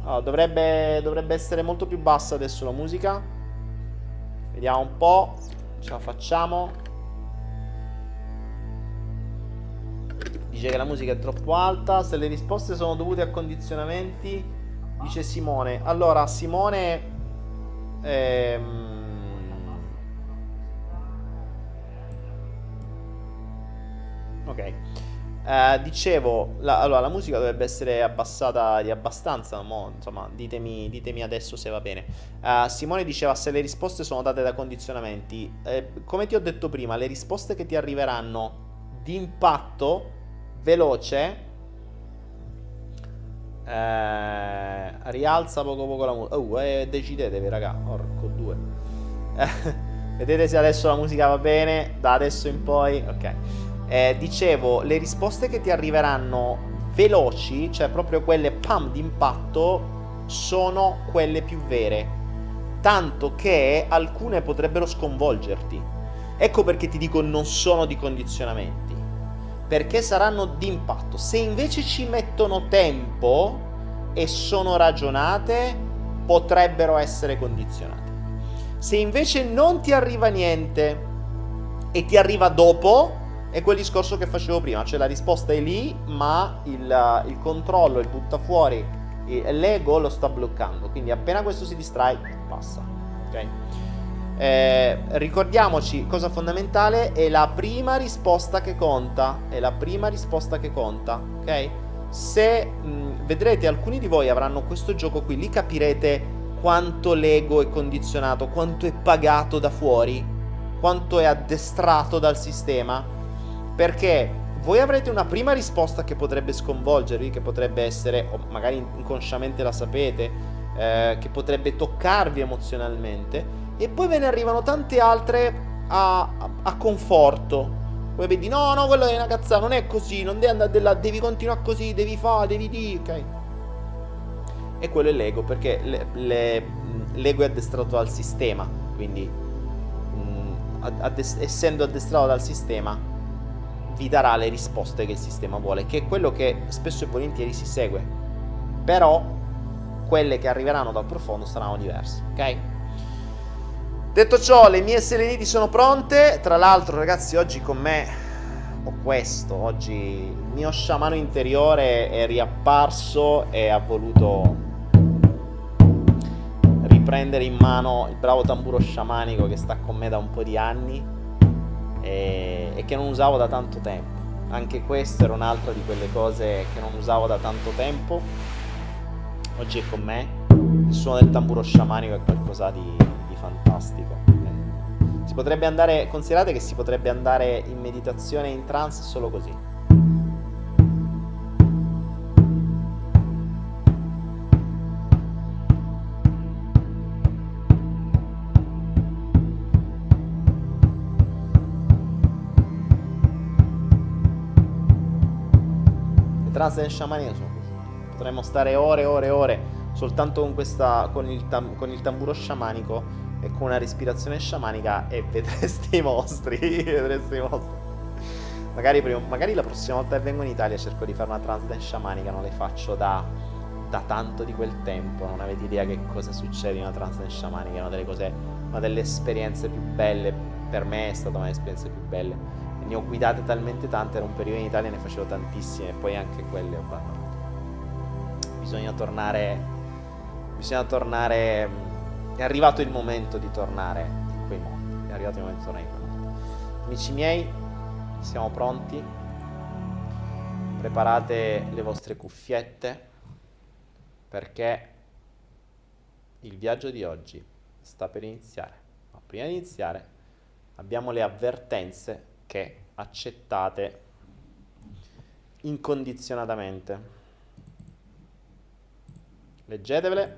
Speaker 2: Allora, dovrebbe, dovrebbe essere molto più bassa adesso la musica. Vediamo un po', ce la facciamo. Dice che la musica è troppo alta, se le risposte sono dovute a condizionamenti, dice Simone. Allora, Simone... Ehm, Ok. Uh, dicevo, la, allora, la musica dovrebbe essere abbassata di abbastanza, mo, insomma, ditemi, ditemi, adesso se va bene. Uh, Simone diceva se le risposte sono date da condizionamenti. Eh, come ti ho detto prima, le risposte che ti arriveranno di impatto veloce, eh, rialza poco poco la musica. Oh, eh, decidetevi, raga, orco due. vedete se adesso la musica va bene, da adesso in poi, ok. Eh, dicevo, le risposte che ti arriveranno veloci, cioè proprio quelle pam d'impatto, sono quelle più vere, tanto che alcune potrebbero sconvolgerti. Ecco perché ti dico non sono di condizionamenti, perché saranno d'impatto. Se invece ci mettono tempo e sono ragionate, potrebbero essere condizionate. Se invece non ti arriva niente e ti arriva dopo, è quel discorso che facevo prima, cioè la risposta è lì, ma il, il controllo, il butta fuori, l'ego lo sta bloccando. Quindi appena questo si distrae, passa. Ok? Eh, ricordiamoci, cosa fondamentale, è la prima risposta che conta. È la prima risposta che conta. Ok? Se mh, vedrete, alcuni di voi avranno questo gioco qui, lì capirete quanto l'ego è condizionato, quanto è pagato da fuori, quanto è addestrato dal sistema, perché voi avrete una prima risposta che potrebbe sconvolgervi, che potrebbe essere, o magari inconsciamente la sapete, eh, che potrebbe toccarvi emozionalmente, e poi ve ne arrivano tante altre a, a, a conforto. Poi vedi, no, no, quello è una cazzata, non è così, non devi andare là, devi continuare così, devi fare, devi dire, ok? e quello è l'ego, perché le, le, l'ego è addestrato dal sistema, quindi mh, addest- essendo addestrato dal sistema vi darà le risposte che il sistema vuole, che è quello che spesso e volentieri si segue, però quelle che arriveranno dal profondo saranno diverse, ok? Detto ciò, le mie seleniti sono pronte, tra l'altro ragazzi oggi con me ho questo, oggi il mio sciamano interiore è riapparso e ha voluto prendere in mano il bravo tamburo sciamanico che sta con me da un po' di anni e, e che non usavo da tanto tempo. Anche questo era un'altra di quelle cose che non usavo da tanto tempo. Oggi è con me. Il suono del tamburo sciamanico è qualcosa di, di fantastico. Si potrebbe andare, considerate che si potrebbe andare in meditazione in trance solo così. Trance del sciamanesimo. Potremmo stare ore e ore e ore soltanto con, questa, con, il, tam, con il tamburo sciamanico e con una respirazione sciamanica e vedresti i mostri. vedresti i mostri. Magari, prima, magari, la prossima volta che vengo in Italia cerco di fare una trance dance sciamanica, non le faccio da, da, tanto di quel tempo, non avete idea che cosa succede in una trance dance sciamanica, è una delle cose, una delle esperienze più belle, per me è stata una delle esperienze più belle ne ho guidate talmente tante, era un periodo in Italia ne facevo tantissime poi anche quelle ho abbandonato. Bisogna tornare, bisogna tornare, è arrivato il momento di tornare in quei mondi, è arrivato il momento di tornare in quei mondi. Amici miei, siamo pronti, preparate le vostre cuffiette perché il viaggio di oggi sta per iniziare. Ma prima di iniziare abbiamo le avvertenze che accettate incondizionatamente. Leggetevele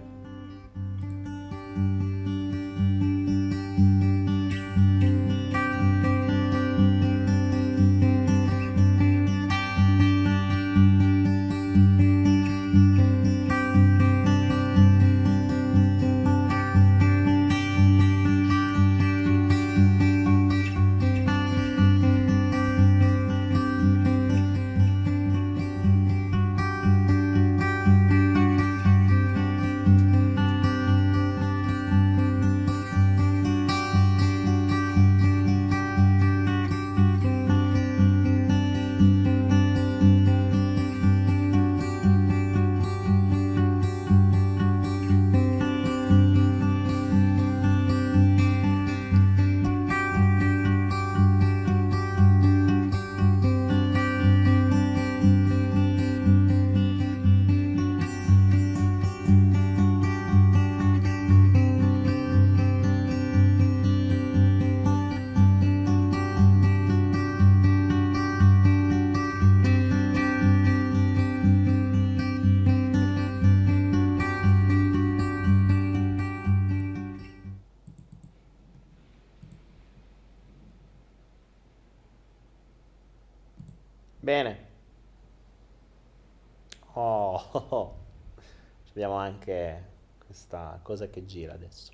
Speaker 2: questa cosa che gira adesso.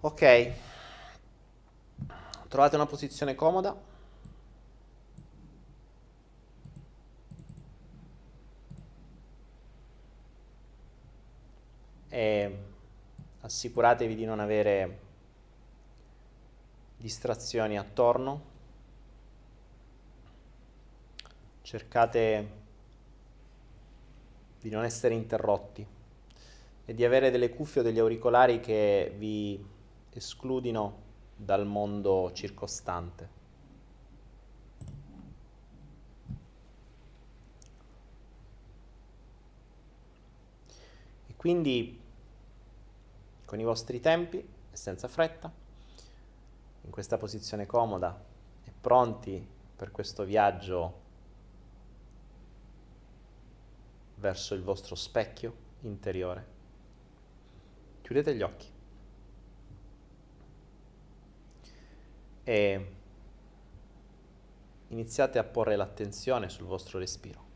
Speaker 2: Ok, trovate una posizione comoda. E assicuratevi di non avere distrazioni attorno. Cercate di non essere interrotti e di avere delle cuffie o degli auricolari che vi escludino dal mondo circostante. E quindi con i vostri tempi e senza fretta, in questa posizione comoda e pronti per questo viaggio verso il vostro specchio interiore, chiudete gli occhi. e iniziate a porre l'attenzione sul vostro respiro.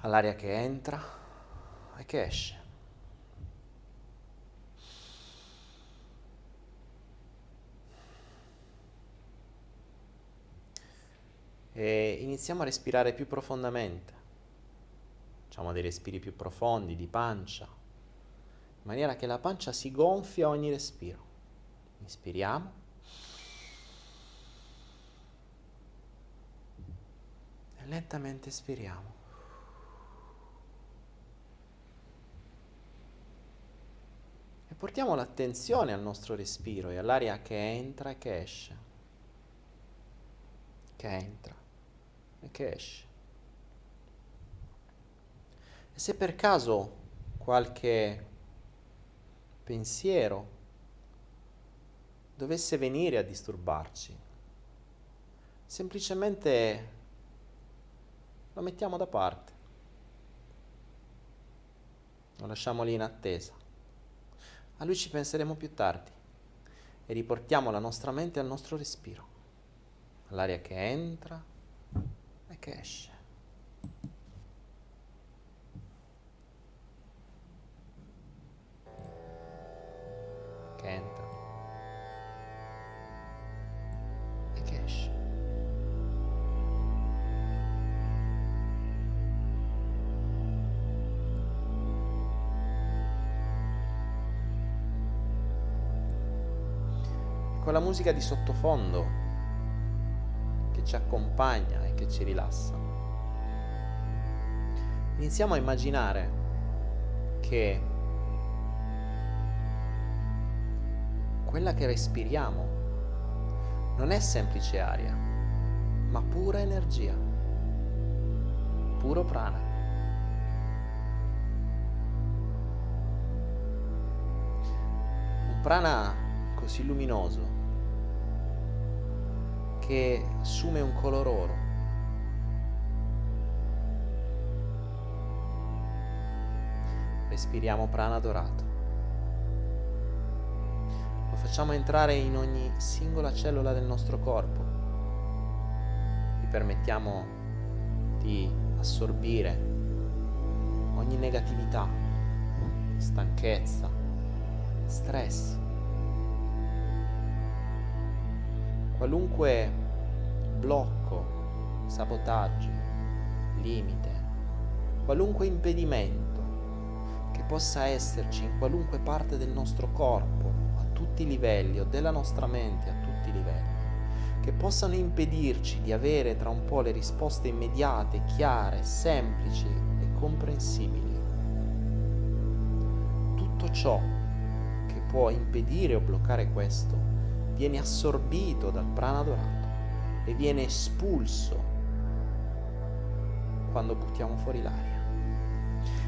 Speaker 2: All'aria che entra e che esce. E iniziamo a respirare più profondamente. Facciamo dei respiri più profondi di pancia, in maniera che la pancia si gonfia ogni respiro. Inspiriamo. E lentamente espiriamo. E portiamo l'attenzione al nostro respiro e all'aria che entra e che esce. Che entra e che esce. E se per caso qualche pensiero dovesse venire a disturbarci, semplicemente lo mettiamo da parte, lo lasciamo lì in attesa. A lui ci penseremo più tardi e riportiamo la nostra mente al nostro respiro, all'aria che entra e che esce. Che entra e che esce. con la musica di sottofondo che ci accompagna e che ci rilassa. Iniziamo a immaginare che quella che respiriamo non è semplice aria, ma pura energia, puro prana. Un prana così luminoso che assume un color oro. Respiriamo prana dorato facciamo entrare in ogni singola cellula del nostro corpo. Gli permettiamo di assorbire ogni negatività, stanchezza, stress. Qualunque blocco, sabotaggio, limite, qualunque impedimento che possa esserci in qualunque parte del nostro corpo tutti i livelli o della nostra mente a tutti i livelli, che possano impedirci di avere tra un po' le risposte immediate, chiare, semplici e comprensibili. Tutto ciò che può impedire o bloccare questo viene assorbito dal prana dorato e viene espulso quando buttiamo fuori l'aria.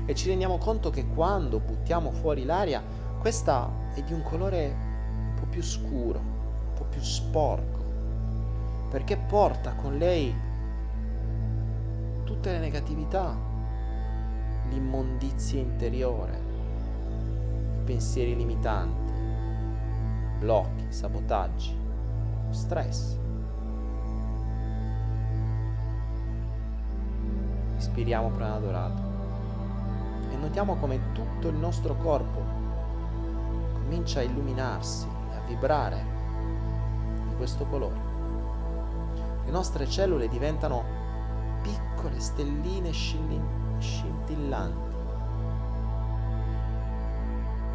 Speaker 2: E ci rendiamo conto che quando buttiamo fuori l'aria, questa è di un colore un po' più scuro, un po' più sporco, perché porta con lei tutte le negatività, l'immondizia interiore, i pensieri limitanti, blocchi, sabotaggi, stress. respiriamo prana dorato e notiamo come tutto il nostro corpo comincia a illuminarsi e a vibrare di questo colore. Le nostre cellule diventano piccole stelline scintillanti,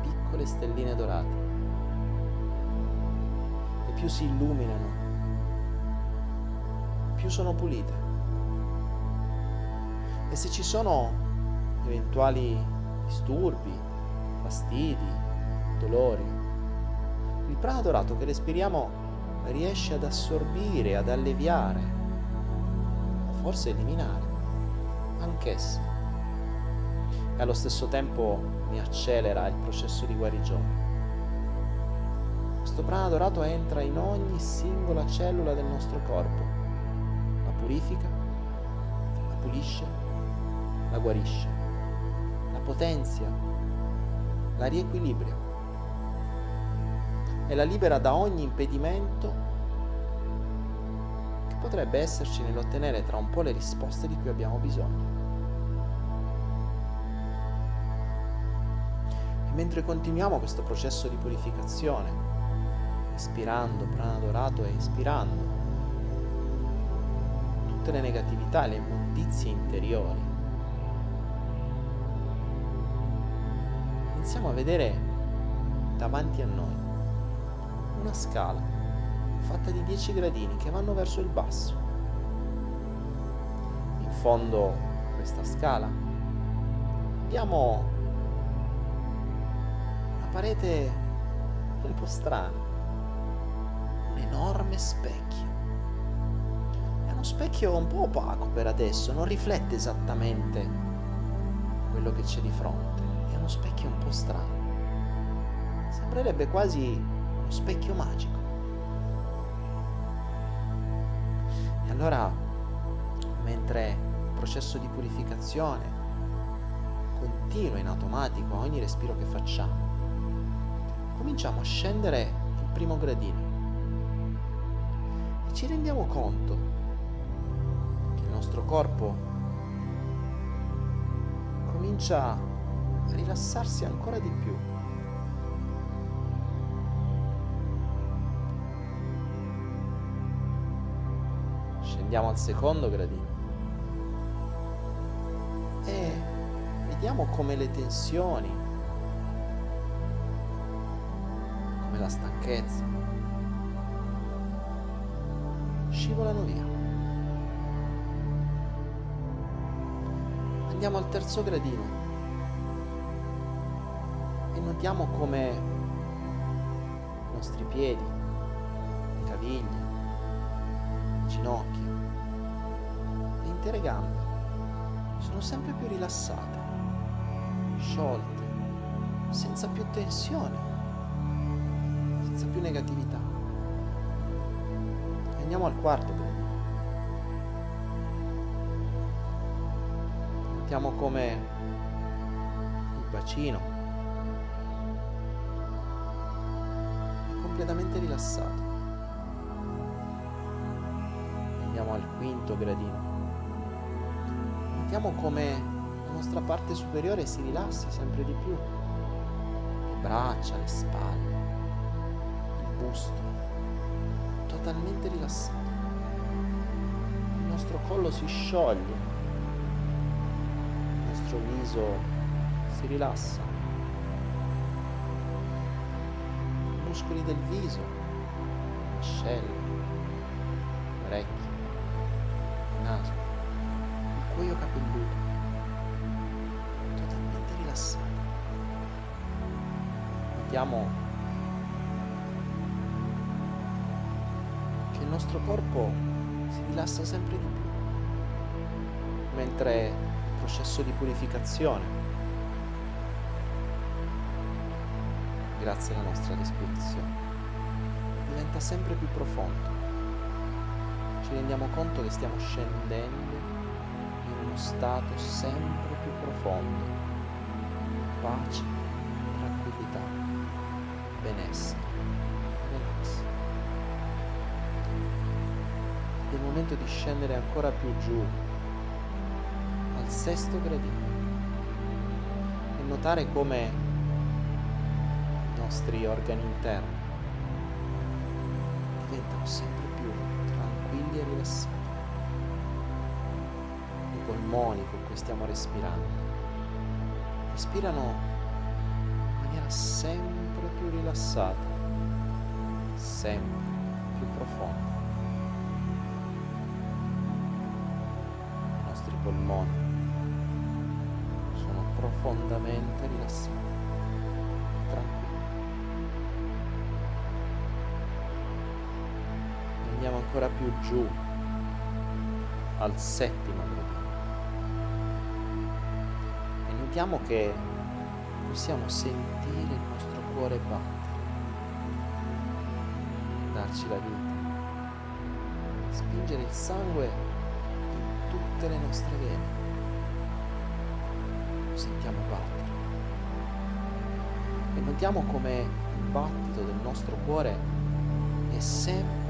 Speaker 2: piccole stelline dorate. E più si illuminano, più sono pulite. E se ci sono eventuali disturbi, fastidi, dolori, il prana dorato che respiriamo riesce ad assorbire, ad alleviare, o forse eliminare, anch'esse. E allo stesso tempo mi accelera il processo di guarigione. Questo prana dorato entra in ogni singola cellula del nostro corpo, la purifica, la pulisce, la guarisce, la potenzia, la riequilibra e la libera da ogni impedimento che potrebbe esserci nell'ottenere tra un po' le risposte di cui abbiamo bisogno. E mentre continuiamo questo processo di purificazione, respirando prana dorato e ispirando tutte le negatività e le immondizie interiori, iniziamo a vedere davanti a noi una scala fatta di 10 gradini che vanno verso il basso. In fondo a questa scala abbiamo una parete un po' strana, un enorme specchio. È uno specchio un po' opaco per adesso, non riflette esattamente quello che c'è di fronte, è uno specchio un po' strano. Sembrerebbe quasi specchio magico. E allora, mentre il processo di purificazione continua in automatico a ogni respiro che facciamo, cominciamo a scendere il primo gradino e ci rendiamo conto che il nostro corpo comincia a rilassarsi ancora di più. Andiamo al secondo gradino. E vediamo come le tensioni, come la stanchezza, scivolano via. Andiamo al terzo gradino e notiamo come i nostri piedi, le caviglie, le ginocchia, intere gambe sono sempre più rilassate, sciolte, senza più tensione, senza più negatività. Andiamo al quarto gradino. Notiamo come il bacino è completamente rilassato. Andiamo al quinto gradino Sentiamo come la nostra parte superiore si rilassa sempre di più. Le braccia, le spalle, il busto, totalmente rilassato. Il nostro collo si scioglie, il nostro viso si rilassa. I muscoli del viso, l'ascella, le orecchie, naso cuoio capelluto, totalmente rilassato. Vediamo che il nostro corpo si rilassa sempre di più, mentre il processo di purificazione, grazie alla nostra respirazione, diventa sempre più profondo. Ci rendiamo conto che stiamo scendendo uno stato sempre più profondo, pace, tranquillità, benessere. Ed è il momento di scendere ancora più giù al sesto gradino e notare come i nostri organi interni diventano sempre più tranquilli e rilassati. Polmoni con cui stiamo respirando respirano in maniera sempre più rilassata, sempre più profonda. I nostri polmoni sono profondamente rilassati, tranquilli. Andiamo ancora più giù al settimo gradino notiamo che possiamo sentire il nostro cuore battere, darci la vita, spingere il sangue in tutte le nostre vene. Lo sentiamo battere. E notiamo come il battito del nostro cuore è sempre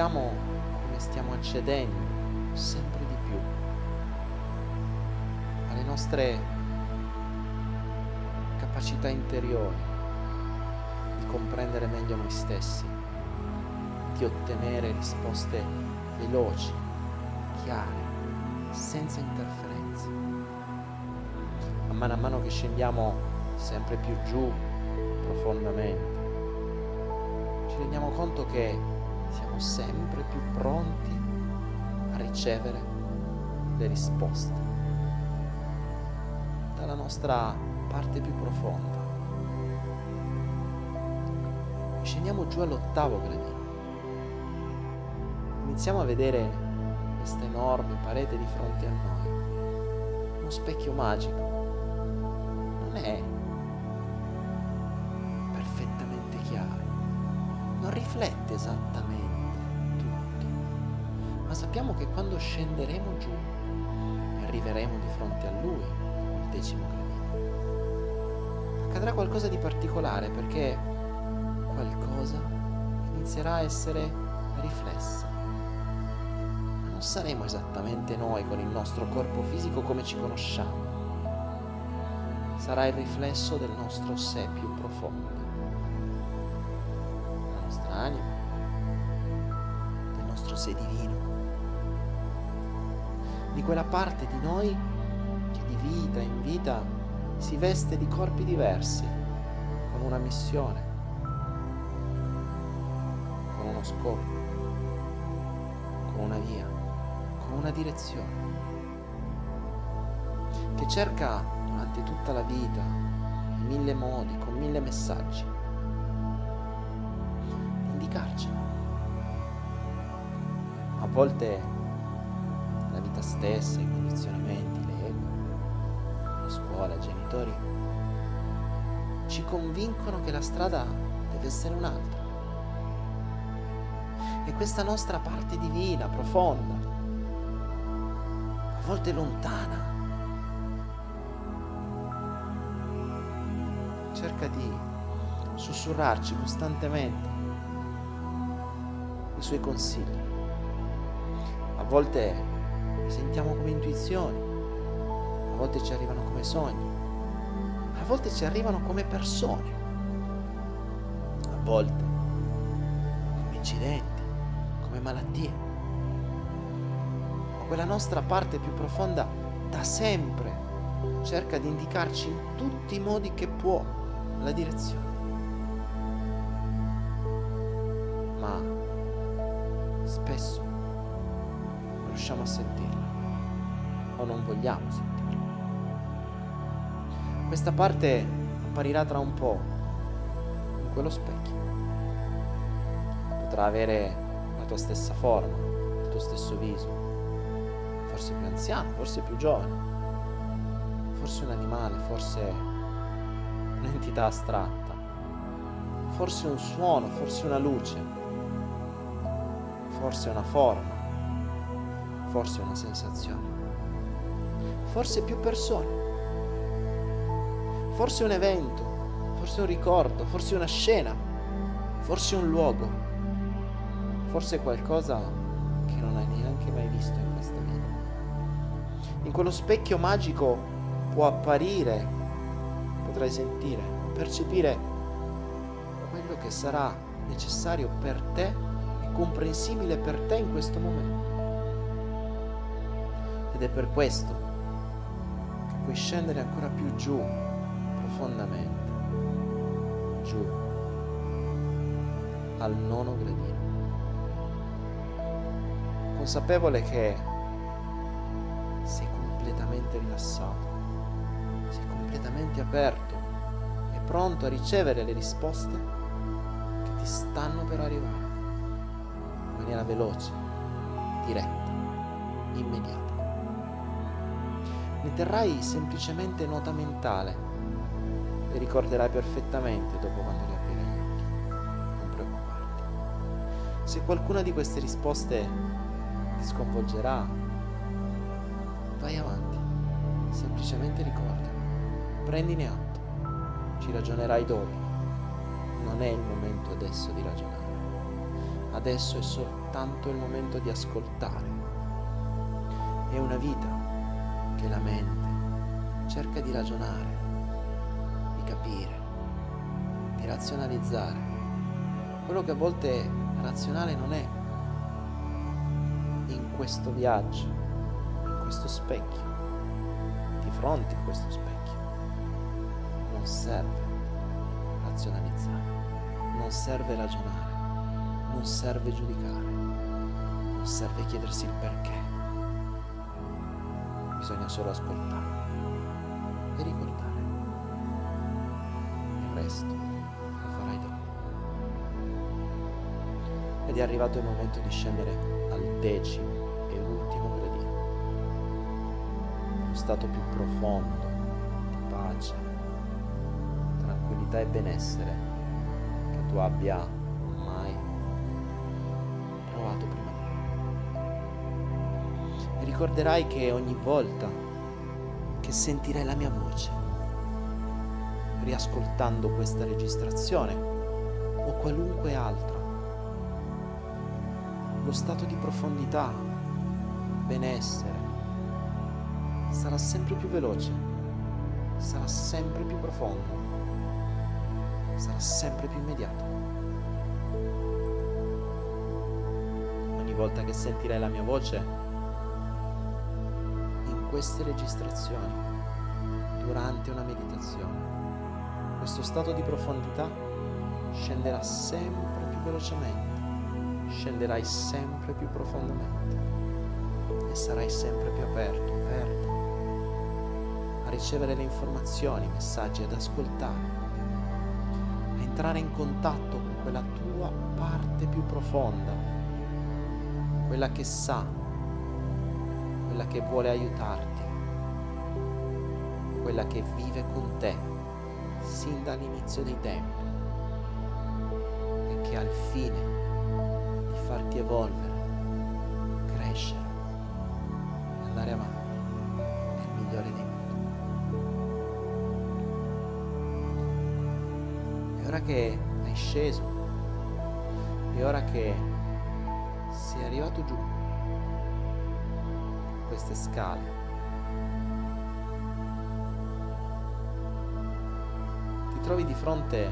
Speaker 2: notiamo come stiamo accedendo sempre di più alle nostre capacità interiori di comprendere meglio noi stessi, di ottenere risposte veloci, chiare, senza interferenze. A mano a mano che scendiamo sempre più giù profondamente, ci rendiamo conto che siamo sempre più pronti a ricevere le risposte dalla nostra parte più profonda. Scendiamo giù all'ottavo gradino. Iniziamo a vedere questa enorme parete di fronte a noi. Uno specchio magico. Non è perfettamente chiaro. Non riflette esattamente sappiamo che quando scenderemo giù e arriveremo di fronte a lui, il decimo gradino, accadrà qualcosa di particolare perché qualcosa inizierà a essere riflessa. Ma non saremo esattamente noi con il nostro corpo fisico come ci conosciamo. Sarà il riflesso del nostro sé più profondo, della nostra anima, del nostro sé divino, di quella parte di noi che di vita in vita si veste di corpi diversi, con una missione, con uno scopo, con una via, con una direzione, che cerca durante tutta la vita, in mille modi, con mille messaggi, di indicarcelo. A volte la vita stessa, i condizionamenti, l'ego, la scuola, i genitori, ci convincono che la strada deve essere un'altra. E questa nostra parte divina, profonda, a volte lontana, cerca di sussurrarci costantemente i suoi consigli. A volte sentiamo come intuizioni, a volte ci arrivano come sogni, a volte ci arrivano come persone, a volte come incidenti, come malattie. Ma quella nostra parte più profonda da sempre cerca di indicarci in tutti i modi che può la direzione. Ma spesso riusciamo a sentirla. O non vogliamo sentirla. Questa parte apparirà tra un po' in quello specchio. Potrà avere la tua stessa forma, il tuo stesso viso, forse più anziano, forse più giovane, forse un animale, forse un'entità astratta, forse un suono, forse una luce, forse una forma, forse una sensazione, forse più persone, forse un evento, forse un ricordo, forse una scena, forse un luogo, forse qualcosa che non hai neanche mai visto in questa vita. In quello specchio magico può apparire, potrai sentire, percepire quello che sarà necessario per te e comprensibile per te in questo momento. Ed è per questo che puoi scendere ancora più giù, profondamente giù al nono gradino, consapevole che sei completamente rilassato, sei completamente aperto e pronto a ricevere le risposte che ti stanno per arrivare in maniera veloce, diretta, immediata. Ne terrai semplicemente nota mentale le ricorderai perfettamente dopo quando riaprirai gli occhi. Non preoccuparti. Se qualcuna di queste risposte ti sconvolgerà, vai avanti. Semplicemente ricordalo. Prendine atto. Ci ragionerai dopo. Non è il momento adesso di ragionare. Adesso è soltanto il momento di ascoltare. È una vita che la mente cerca di ragionare capire, di razionalizzare. Quello che a volte razionale non è in questo viaggio, in questo specchio, di fronte a questo specchio. Non serve razionalizzare, non serve ragionare, non serve giudicare, non serve chiedersi il perché. Bisogna solo ascoltare e ricordare. Presto, lo farai dopo. Ed è arrivato il momento di scendere al decimo e ultimo gradino, uno stato più profondo di pace, tranquillità e benessere che tu abbia mai provato prima ricorderai che ogni volta che sentirai la mia voce, riascoltando questa registrazione o qualunque altra. Lo stato di profondità, benessere, sarà sempre più veloce, sarà sempre più profondo, sarà sempre più immediato. Ogni volta che sentirai la mia voce, queste registrazioni, durante una meditazione, questo stato di profondità scenderà sempre più velocemente, scenderai sempre più profondamente e sarai sempre più aperto, aperto a ricevere le informazioni, i messaggi, ad ascoltare, a entrare in contatto con quella tua parte più profonda, quella che sa, quella che vuole aiutarti, quella che vive con te sin dall'inizio dei tempi e che ha il fine di farti evolvere, crescere andare avanti nel migliore dei modi. E ora che hai sceso, e ora che sei arrivato giù queste scale, trovi di fronte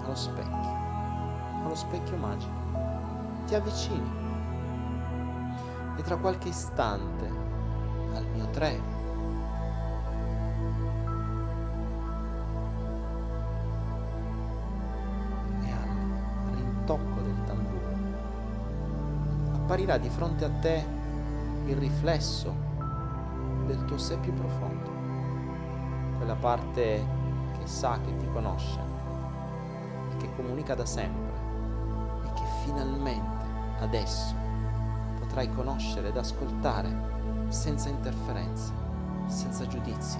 Speaker 2: allo specchio, allo specchio magico. Ti avvicini e tra qualche istante al mio tre e al rintocco del tamburo apparirà di fronte a te il riflesso del tuo sé più profondo quella parte che sa che ti conosce e che comunica da sempre e che finalmente adesso potrai conoscere ed ascoltare senza interferenze, senza giudizi,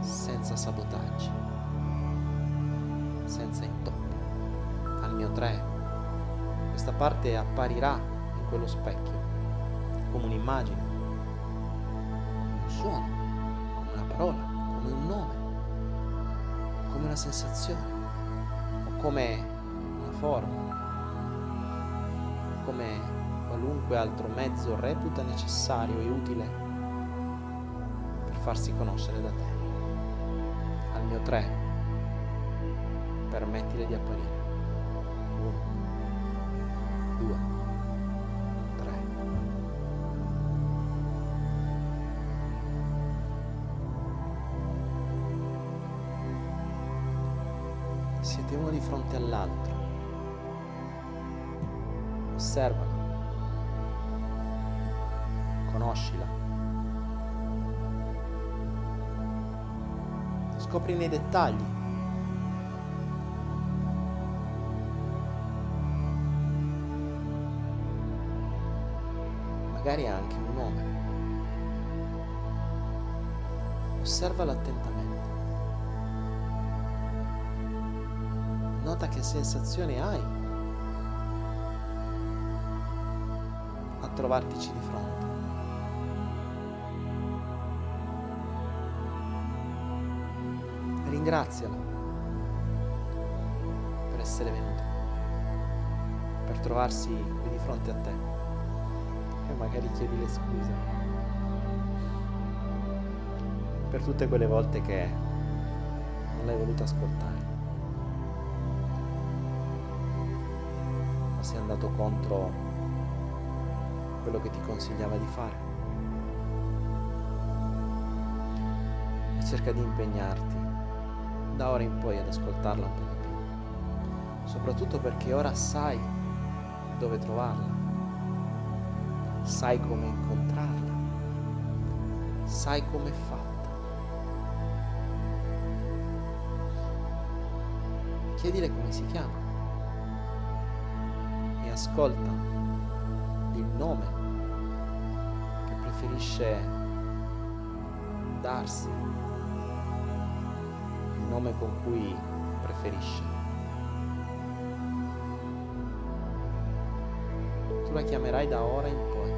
Speaker 2: senza sabotaggi, senza intoppi. Al mio 3 questa parte apparirà in quello specchio come un'immagine, parola, come un nome, come una sensazione o come una forma, come qualunque altro mezzo reputa necessario e utile per farsi conoscere da te. Al mio 3, permettile di apparire. Scopri nei dettagli. Magari anche un nome. Osservala attentamente. Nota che sensazione hai a trovartici di fronte. Ringraziala per essere venuta, per trovarsi qui di fronte a te e magari chiedi le scuse per tutte quelle volte che non l'hai voluto ascoltare. Ma sei andato contro quello che ti consigliava di fare. Cerca di impegnarti da ora in poi ad ascoltarla un po' di più, soprattutto perché ora sai dove trovarla, sai come incontrarla, sai come fatta. Chiedile come si chiama. E ascolta il nome che preferisce darsi nome con cui preferisce. Tu la chiamerai da ora in poi.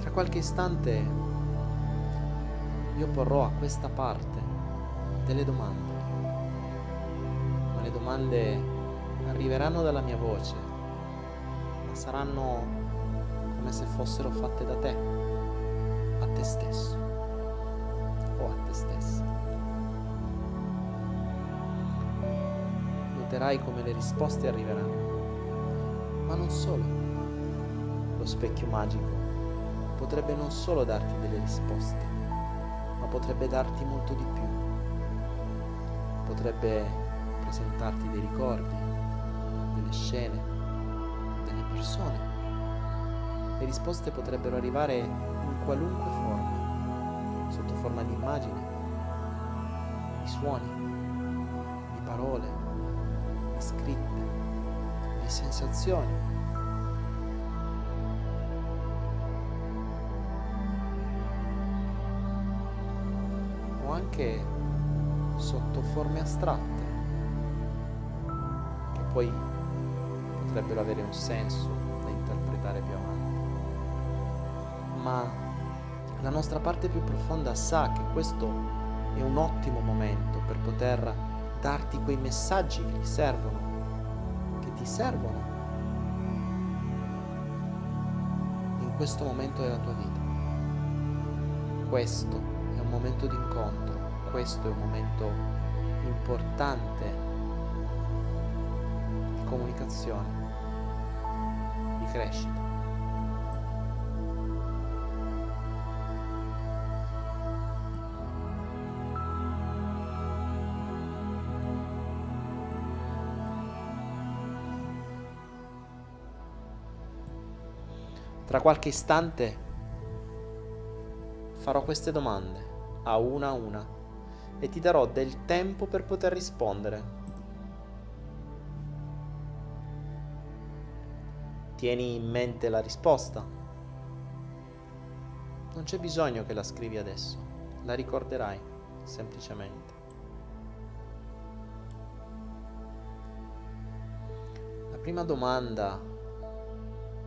Speaker 2: Tra qualche istante io porrò a questa parte delle domande, ma le domande arriveranno dalla mia voce, ma saranno come se fossero fatte da te, a te stesso o a te stessa. Noterai come le risposte arriveranno, ma non solo. Lo specchio magico potrebbe non solo darti delle risposte, ma potrebbe darti molto di più. Potrebbe presentarti dei ricordi, delle scene, delle persone le risposte potrebbero arrivare in qualunque forma, sotto forma di immagine, di suoni, di parole, di scritte, di sensazioni. O anche sotto forme astratte, che poi potrebbero avere un senso da interpretare più avanti ma la nostra parte più profonda sa che questo è un ottimo momento per poter darti quei messaggi che ti servono, che ti servono in questo momento della tua vita. Questo è un momento di incontro, questo è un momento importante di comunicazione, di crescita. Tra qualche istante farò queste domande a una a una e ti darò del tempo per poter rispondere. Tieni in mente la risposta. Non c'è bisogno che la scrivi adesso, la ricorderai semplicemente. La prima domanda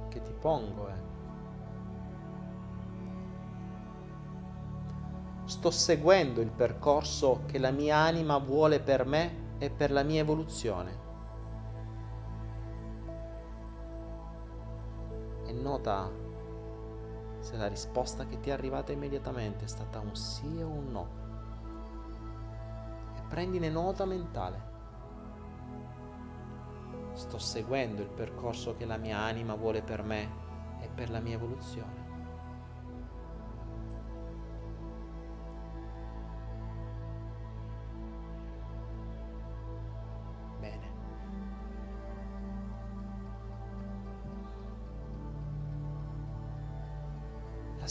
Speaker 2: che ti pongo è, sto seguendo il percorso che la mia anima vuole per me e per la mia evoluzione? E nota se la risposta che ti è arrivata immediatamente è stata un sì o un no. E prendine nota mentale. Sto seguendo il percorso che la mia anima vuole per me e per la mia evoluzione.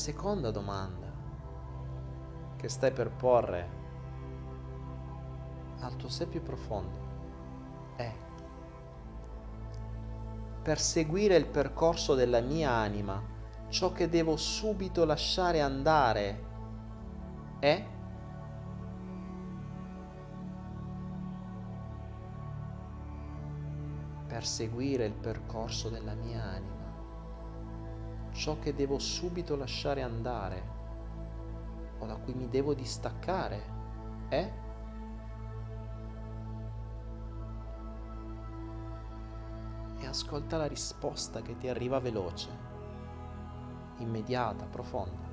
Speaker 2: Seconda domanda che stai per porre al tuo sé più profondo è per seguire il percorso della mia anima, ciò che devo subito lasciare andare è per seguire il percorso della mia anima ciò che devo subito lasciare andare o da cui mi devo distaccare è e ascolta la risposta che ti arriva veloce, immediata, profonda.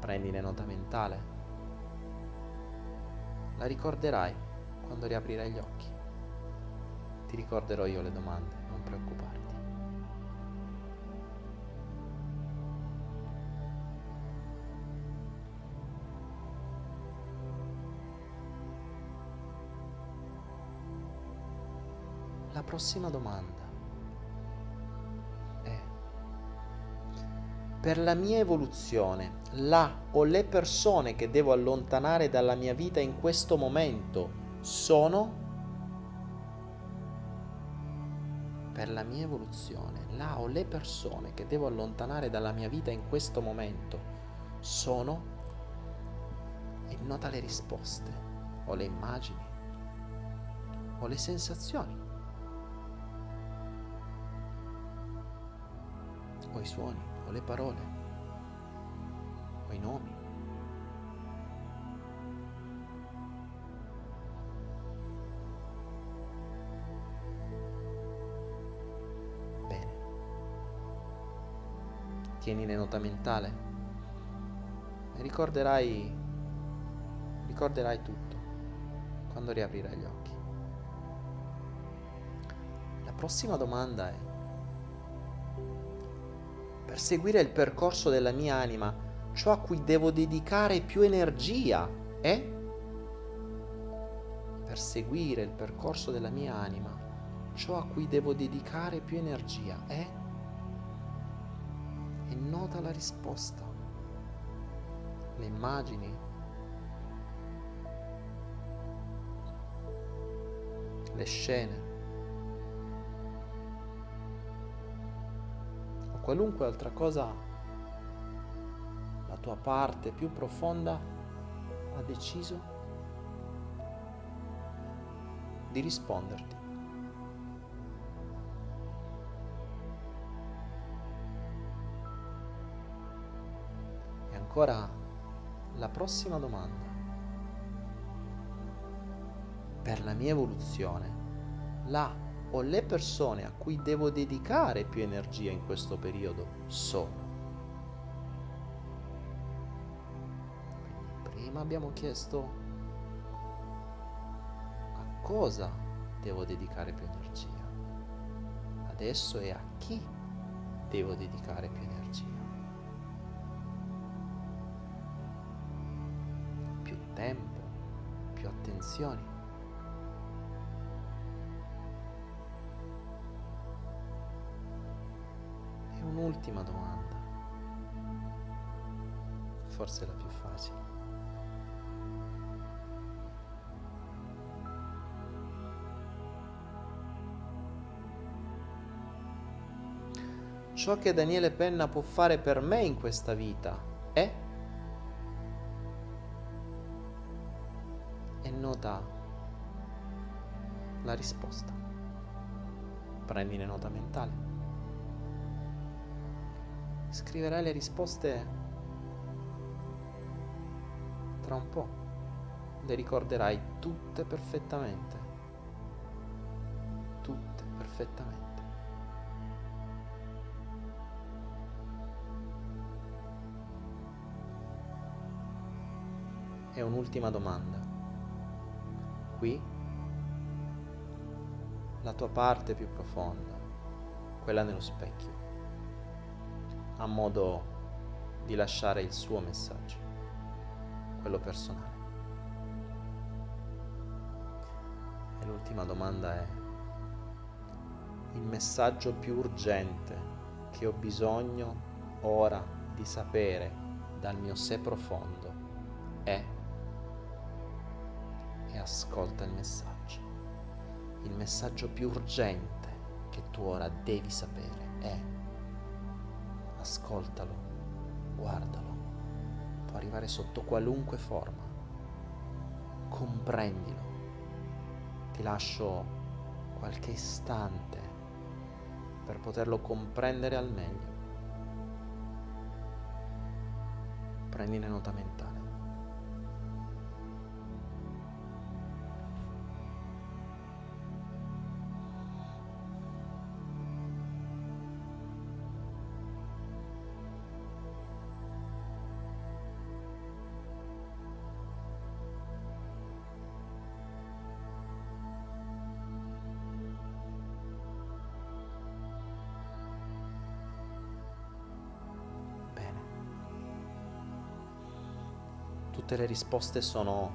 Speaker 2: Prendine nota mentale. La ricorderai quando riaprirai gli occhi. Ti ricorderò io le domande preoccuparti. La prossima domanda è, per la mia evoluzione, la o le persone che devo allontanare dalla mia vita in questo momento sono per la mia evoluzione, la o le persone che devo allontanare dalla mia vita in questo momento sono e nota le risposte o le immagini o le sensazioni o i suoni o le parole o i nomi. Tienine nota mentale ricorderai, ricorderai tutto quando riaprirai gli occhi. La prossima domanda è, per seguire il percorso della mia anima, ciò a cui devo dedicare più energia è? Per seguire il percorso della mia anima, ciò a cui devo dedicare più energia è? E nota la risposta, le immagini, le scene. O qualunque altra cosa la tua parte più profonda ha deciso di risponderti. Ancora la prossima domanda. Per la mia evoluzione, la o le persone a cui devo dedicare più energia in questo periodo sono. Prima abbiamo chiesto a cosa devo dedicare più energia. Adesso è a chi devo dedicare più energia. Più attenzioni. E un'ultima domanda. forse la più facile. Ciò che Daniele Penna può fare per me in questa vita è nota la risposta. Prendine nota mentale. Scriverai le risposte tra un po'. Le ricorderai tutte perfettamente. Tutte perfettamente. E un'ultima domanda. Qui la tua parte più profonda, quella nello specchio, ha modo di lasciare il suo messaggio, quello personale. E l'ultima domanda è, il messaggio più urgente che ho bisogno ora di sapere dal mio sé profondo ascolta il messaggio. Il messaggio più urgente che tu ora devi sapere è ascoltalo, guardalo, può arrivare sotto qualunque forma, comprendilo. Ti lascio qualche istante per poterlo comprendere al meglio. Prendine nota mentale. Tutte le risposte sono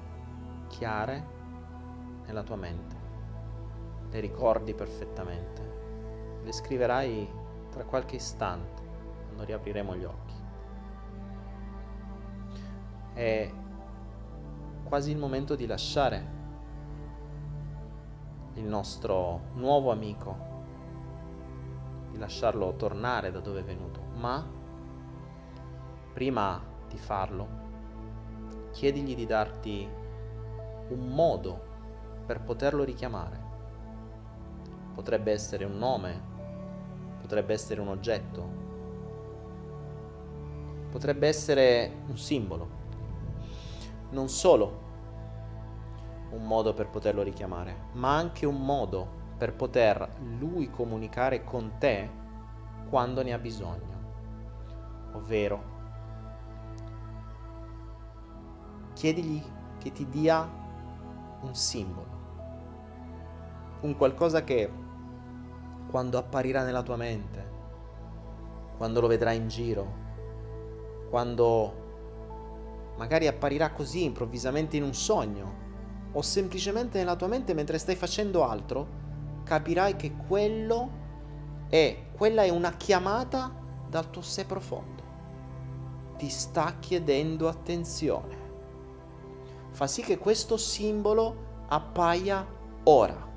Speaker 2: chiare nella tua mente, le ricordi perfettamente, le scriverai tra qualche istante, quando riapriremo gli occhi. È quasi il momento di lasciare il nostro nuovo amico, di lasciarlo tornare da dove è venuto, ma prima di farlo chiedigli di darti un modo per poterlo richiamare. Potrebbe essere un nome, potrebbe essere un oggetto, potrebbe essere un simbolo. Non solo un modo per poterlo richiamare, ma anche un modo per poter lui comunicare con te quando ne ha bisogno. Ovvero chiedigli che ti dia un simbolo, un qualcosa che quando apparirà nella tua mente, quando lo vedrai in giro, quando magari apparirà così improvvisamente in un sogno o semplicemente nella tua mente mentre stai facendo altro, capirai che quello è, quella è una chiamata dal tuo sé profondo. Ti sta chiedendo attenzione fa sì che questo simbolo appaia ora.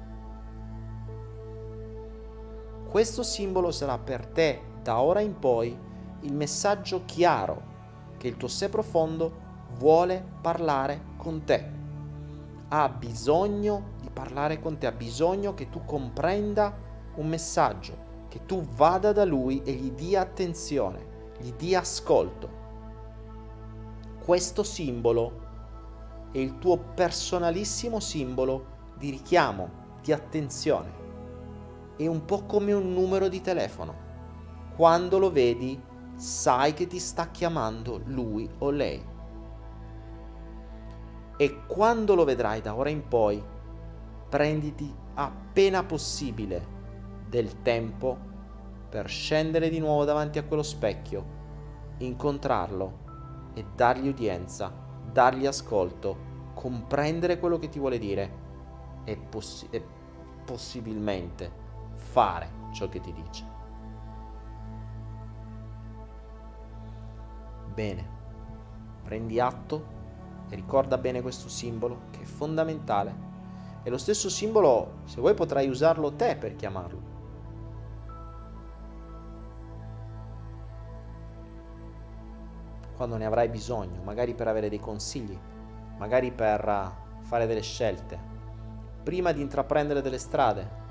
Speaker 2: Questo simbolo sarà per te da ora in poi il messaggio chiaro che il tuo sé profondo vuole parlare con te. Ha bisogno di parlare con te, ha bisogno che tu comprenda un messaggio, che tu vada da lui e gli dia attenzione, gli dia ascolto. Questo simbolo è il tuo personalissimo simbolo di richiamo, di attenzione. È un po' come un numero di telefono. Quando lo vedi, sai che ti sta chiamando lui o lei. E quando lo vedrai da ora in poi, prenditi appena possibile del tempo per scendere di nuovo davanti a quello specchio, incontrarlo e dargli udienza dargli ascolto, comprendere quello che ti vuole dire e, possi- e possibilmente fare ciò che ti dice. Bene, prendi atto e ricorda bene questo simbolo che è fondamentale. E lo stesso simbolo, se vuoi, potrai usarlo te per chiamarlo. Quando ne avrai bisogno, magari per avere dei consigli, magari per eh, fare delle scelte, prima di intraprendere delle strade,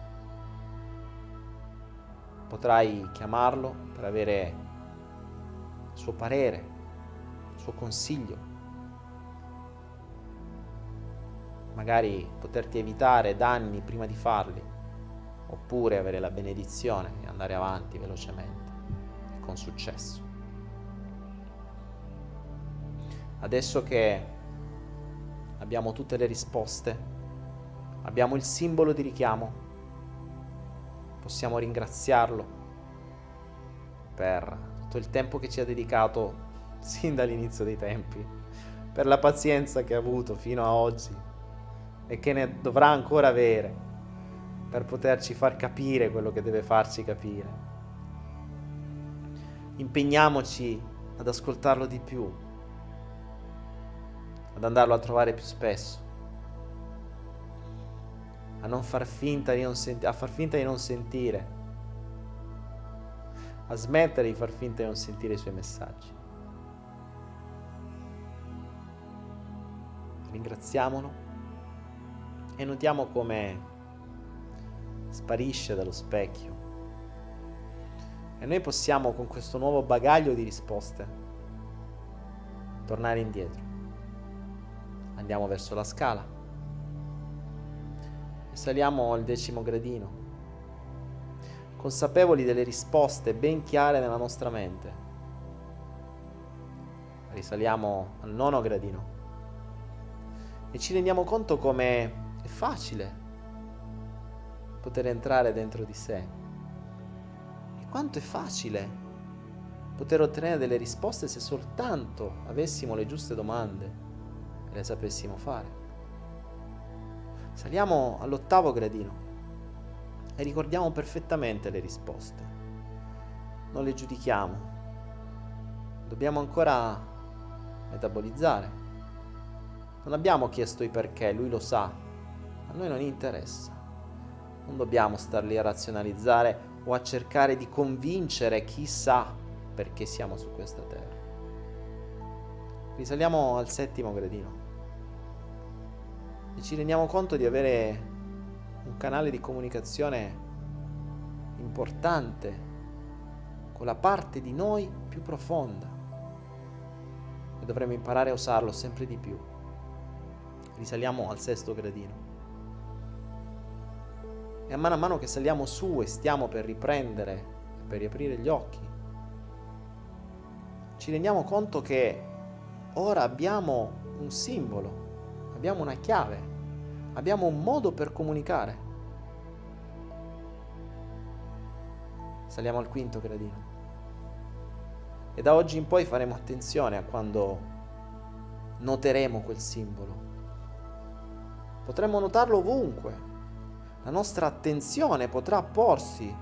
Speaker 2: potrai chiamarlo per avere il suo parere, il suo consiglio. Magari poterti evitare danni prima di farli, oppure avere la benedizione e andare avanti velocemente e con successo. Adesso che abbiamo tutte le risposte, abbiamo il simbolo di richiamo, possiamo ringraziarlo per tutto il tempo che ci ha dedicato sin dall'inizio dei tempi, per la pazienza che ha avuto fino a oggi e che ne dovrà ancora avere per poterci far capire quello che deve farci capire. Impegniamoci ad ascoltarlo di più, ad andarlo a trovare più spesso a non far finta di non sentire, a far finta di non sentire, a smettere di far finta di non sentire i suoi messaggi. Ringraziamolo e notiamo come sparisce dallo specchio. E noi possiamo con questo nuovo bagaglio di risposte tornare indietro. Andiamo verso la scala. E saliamo al decimo gradino, consapevoli delle risposte ben chiare nella nostra mente. Risaliamo al nono gradino. E ci rendiamo conto come è facile poter entrare dentro di sé. E quanto è facile poter ottenere delle risposte se soltanto avessimo le giuste domande e le sapessimo fare. Saliamo all'ottavo gradino e ricordiamo perfettamente le risposte. Non le giudichiamo. Dobbiamo ancora metabolizzare. Non abbiamo chiesto i perché, lui lo sa. A noi non interessa. Non dobbiamo star lì a razionalizzare o a cercare di convincere chi sa perché siamo su questa terra. Risaliamo al settimo gradino e ci rendiamo conto di avere un canale di comunicazione importante con la parte di noi più profonda e dovremmo imparare a usarlo sempre di più. Risaliamo al sesto gradino. E a mano a mano che saliamo su e stiamo per riprendere, per riaprire gli occhi, ci rendiamo conto che ora abbiamo un simbolo abbiamo una chiave, abbiamo un modo per comunicare. Saliamo al quinto gradino. E da oggi in poi faremo attenzione a quando noteremo quel simbolo. Potremmo notarlo ovunque. La nostra attenzione potrà porsi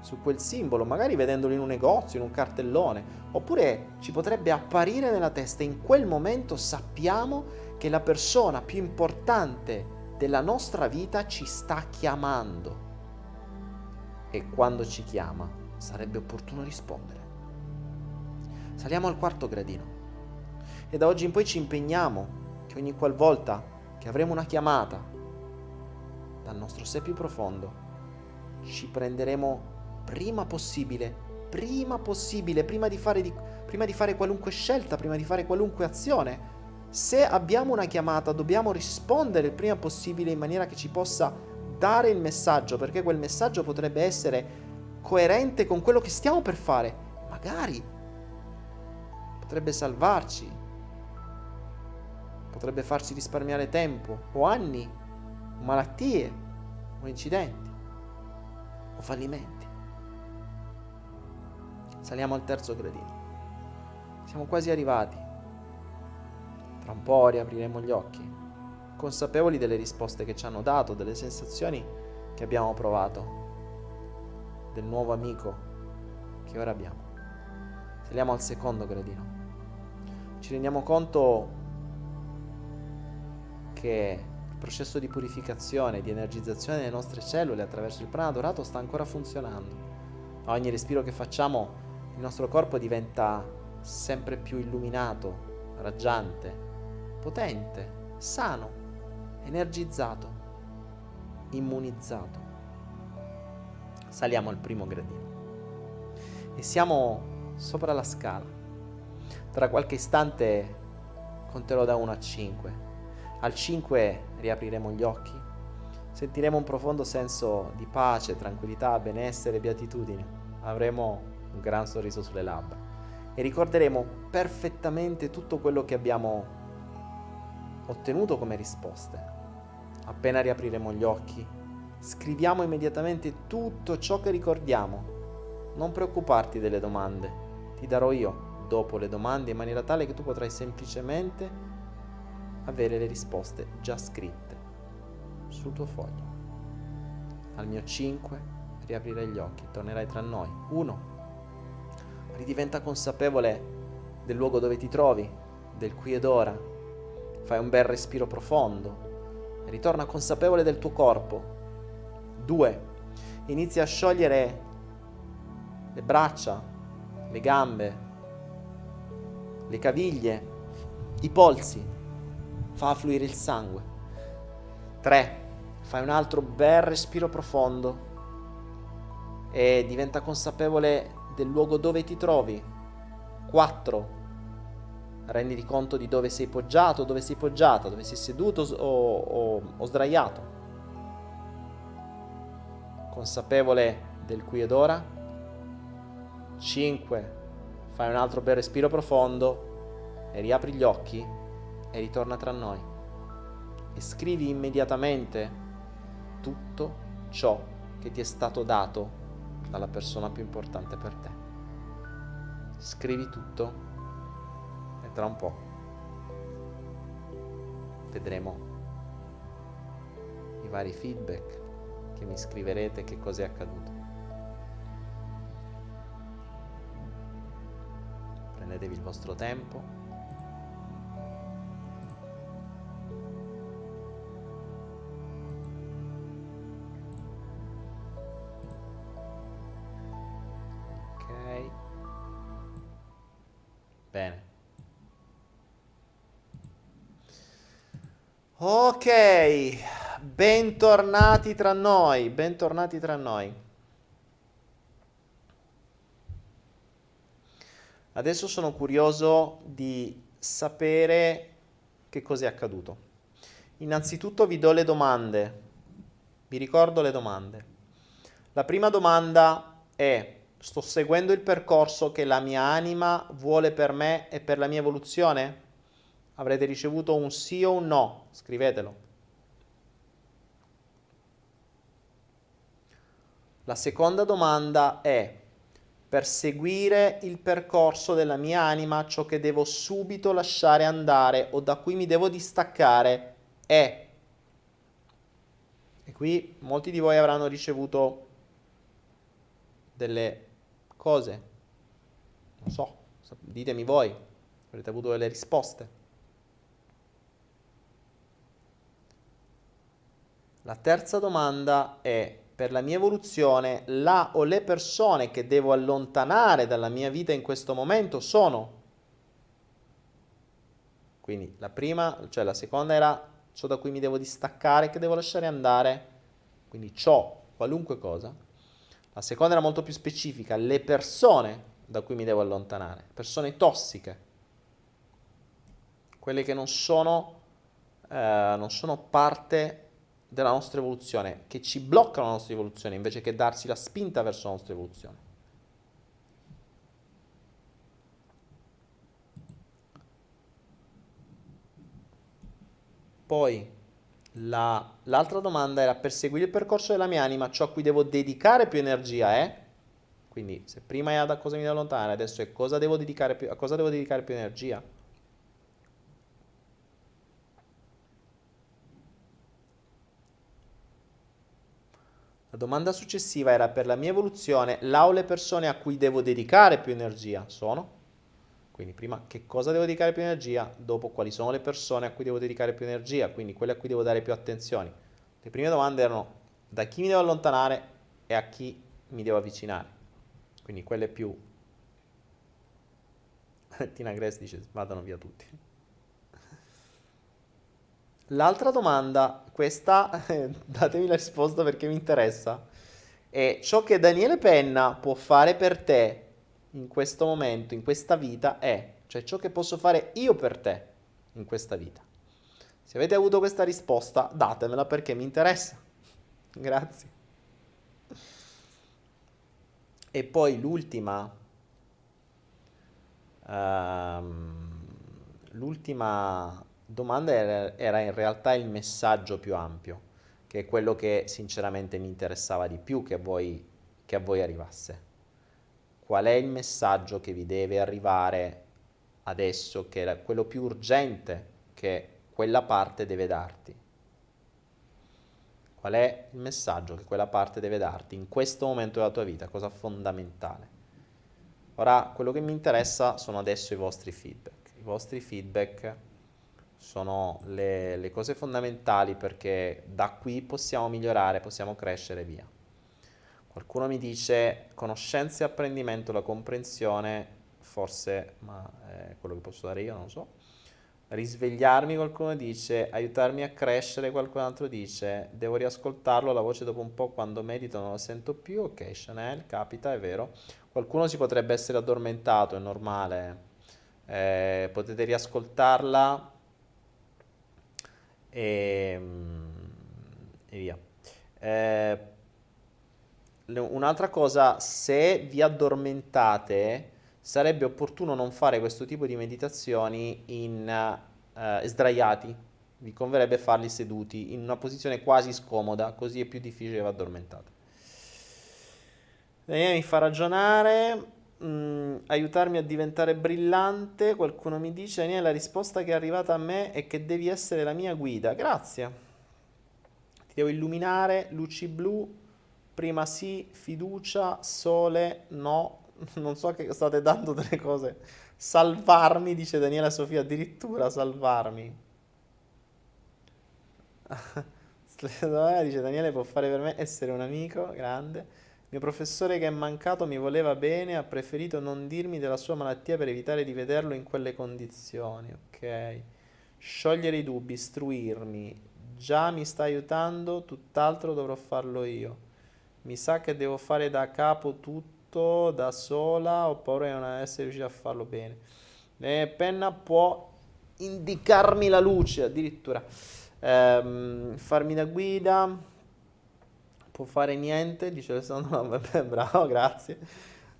Speaker 2: su quel simbolo, magari vedendolo in un negozio, in un cartellone, oppure ci potrebbe apparire nella testa. In quel momento sappiamo che la persona più importante della nostra vita ci sta chiamando. E quando ci chiama sarebbe opportuno rispondere. Saliamo al quarto gradino. E da oggi in poi ci impegniamo che ogni qualvolta che avremo una chiamata dal nostro sé più profondo, ci prenderemo prima possibile, prima possibile, prima di fare, di, prima di fare qualunque scelta, prima di fare qualunque azione, se abbiamo una chiamata dobbiamo rispondere il prima possibile in maniera che ci possa dare il messaggio, perché quel messaggio potrebbe essere coerente con quello che stiamo per fare. Magari potrebbe salvarci, potrebbe farci risparmiare tempo o anni, o malattie o incidenti o fallimenti. Saliamo al terzo gradino. Siamo quasi arrivati. Tra un po' riapriremo gli occhi, consapevoli delle risposte che ci hanno dato, delle sensazioni che abbiamo provato, del nuovo amico che ora abbiamo. Saliamo al secondo gradino. ci rendiamo conto che il processo di purificazione, di energizzazione delle nostre cellule attraverso il prana dorato sta ancora funzionando. A ogni respiro che facciamo il nostro corpo diventa sempre più illuminato, raggiante, potente, sano, energizzato, immunizzato. Saliamo al primo gradino e siamo sopra la scala. Tra qualche istante conterò da 1 a 5. Al 5 riapriremo gli occhi, sentiremo un profondo senso di pace, tranquillità, benessere, beatitudine. Avremo un gran sorriso sulle labbra e ricorderemo perfettamente tutto quello che abbiamo ottenuto come risposte. Appena riapriremo gli occhi, scriviamo immediatamente tutto ciò che ricordiamo. Non preoccuparti delle domande, ti darò io dopo le domande in maniera tale che tu potrai semplicemente avere le risposte già scritte sul tuo foglio. Al mio 5 riaprirai gli occhi, tornerai tra noi. 1. Ridiventa consapevole del luogo dove ti trovi, del qui ed ora. Fai un bel respiro profondo. Ritorna consapevole del tuo corpo. 2. Inizia a sciogliere le braccia, le gambe, le caviglie, i polsi fa fluire il sangue. 3. Fai un altro bel respiro profondo e diventa consapevole del luogo dove ti trovi. 4. Renditi conto di dove sei poggiato, dove sei poggiata, dove sei seduto o, o, o sdraiato. Consapevole del qui ed ora. 5. Fai un altro bel respiro profondo e riapri gli occhi e ritorna tra noi. E scrivi immediatamente tutto ciò che ti è stato dato dalla persona più importante per te. Scrivi tutto tra un po' vedremo i vari feedback che mi scriverete che cosa è accaduto. Prendetevi il vostro tempo bentornati tra noi, bentornati tra noi. Adesso sono curioso di sapere che cosa è accaduto. Innanzitutto vi do le domande, vi ricordo le domande. La prima domanda è Sto seguendo il percorso che la mia anima vuole per me e per la mia evoluzione? Avrete ricevuto un sì o un no? Scrivetelo. La seconda domanda è, per seguire il percorso della mia anima, ciò che devo subito lasciare andare o da cui mi devo distaccare è... E qui molti di voi avranno ricevuto delle cose? Non so, ditemi voi, avrete avuto delle risposte. La terza domanda è, per la mia evoluzione, la o le persone che devo allontanare dalla mia vita in questo momento sono? Quindi la prima, cioè la seconda era ciò da cui mi devo distaccare, che devo lasciare andare, quindi ciò, qualunque cosa. La seconda era molto più specifica, le persone da cui mi devo allontanare, persone tossiche, quelle che non sono, eh, non sono parte della nostra evoluzione, che ci bloccano la nostra evoluzione invece che darsi la spinta verso la nostra evoluzione. Poi la, l'altra domanda era per seguire il percorso della mia anima, ciò a cui devo dedicare più energia è? Quindi se prima è da cosa mi devo allontanare, adesso è cosa devo dedicare più, a cosa devo dedicare più energia? La domanda successiva era per la mia evoluzione, là o le persone a cui devo dedicare più energia sono? Quindi prima che cosa devo dedicare più energia, dopo quali sono le persone a cui devo dedicare più energia, quindi quelle a cui devo dare più attenzione. Le prime domande erano da chi mi devo allontanare e a chi mi devo avvicinare. Quindi quelle più... Tina Grace dice vadano via tutti. L'altra domanda, questa datemi la risposta perché mi interessa, è ciò che Daniele Penna può fare per te in questo momento, in questa vita, è, cioè ciò che posso fare io per te in questa vita. Se avete avuto questa risposta, datemela perché mi interessa. Grazie. E poi l'ultima, um, l'ultima domanda era, era in realtà il messaggio più ampio, che è quello che sinceramente mi interessava di più che a voi, che a voi arrivasse qual è il messaggio che vi deve arrivare adesso, che è quello più urgente che quella parte deve darti. Qual è il messaggio che quella parte deve darti in questo momento della tua vita, cosa fondamentale. Ora, quello che mi interessa sono adesso i vostri feedback. I vostri feedback sono le, le cose fondamentali perché da qui possiamo migliorare, possiamo crescere via. Qualcuno mi dice conoscenza e apprendimento, la comprensione, forse, ma è quello che posso dare io, non lo so. Risvegliarmi, qualcuno dice, aiutarmi a crescere, qualcun altro dice, devo riascoltarlo, la voce dopo un po' quando medito non la sento più, ok, Chanel, capita, è vero. Qualcuno si potrebbe essere addormentato, è normale, eh, potete riascoltarla e, e via. Eh, un'altra cosa, se vi addormentate, sarebbe opportuno non fare questo tipo di meditazioni in uh, sdraiati. Vi converrebbe farli seduti in una posizione quasi scomoda, così è più difficile che vi addormentate. Daniele mi fa ragionare. Mm, aiutarmi a diventare brillante. Qualcuno mi dice: Daniele, la risposta che è arrivata a me è che devi essere la mia guida. Grazie. Ti devo illuminare, luci blu, prima sì, fiducia, sole, no, non so che state dando delle cose. Salvarmi, dice Daniela Sofia, addirittura salvarmi. dice Daniele può fare per me essere un amico, grande. Mio professore che è mancato mi voleva bene, ha preferito non dirmi della sua malattia per evitare di vederlo in quelle condizioni, ok? Sciogliere i dubbi, istruirmi, già mi sta aiutando, tutt'altro dovrò farlo io mi sa che devo fare da capo tutto da sola, ho paura di non essere riuscito a farlo bene. E penna può indicarmi la luce addirittura, ehm, farmi da guida, può fare niente, dice Alessandro, vabbè, bravo, grazie.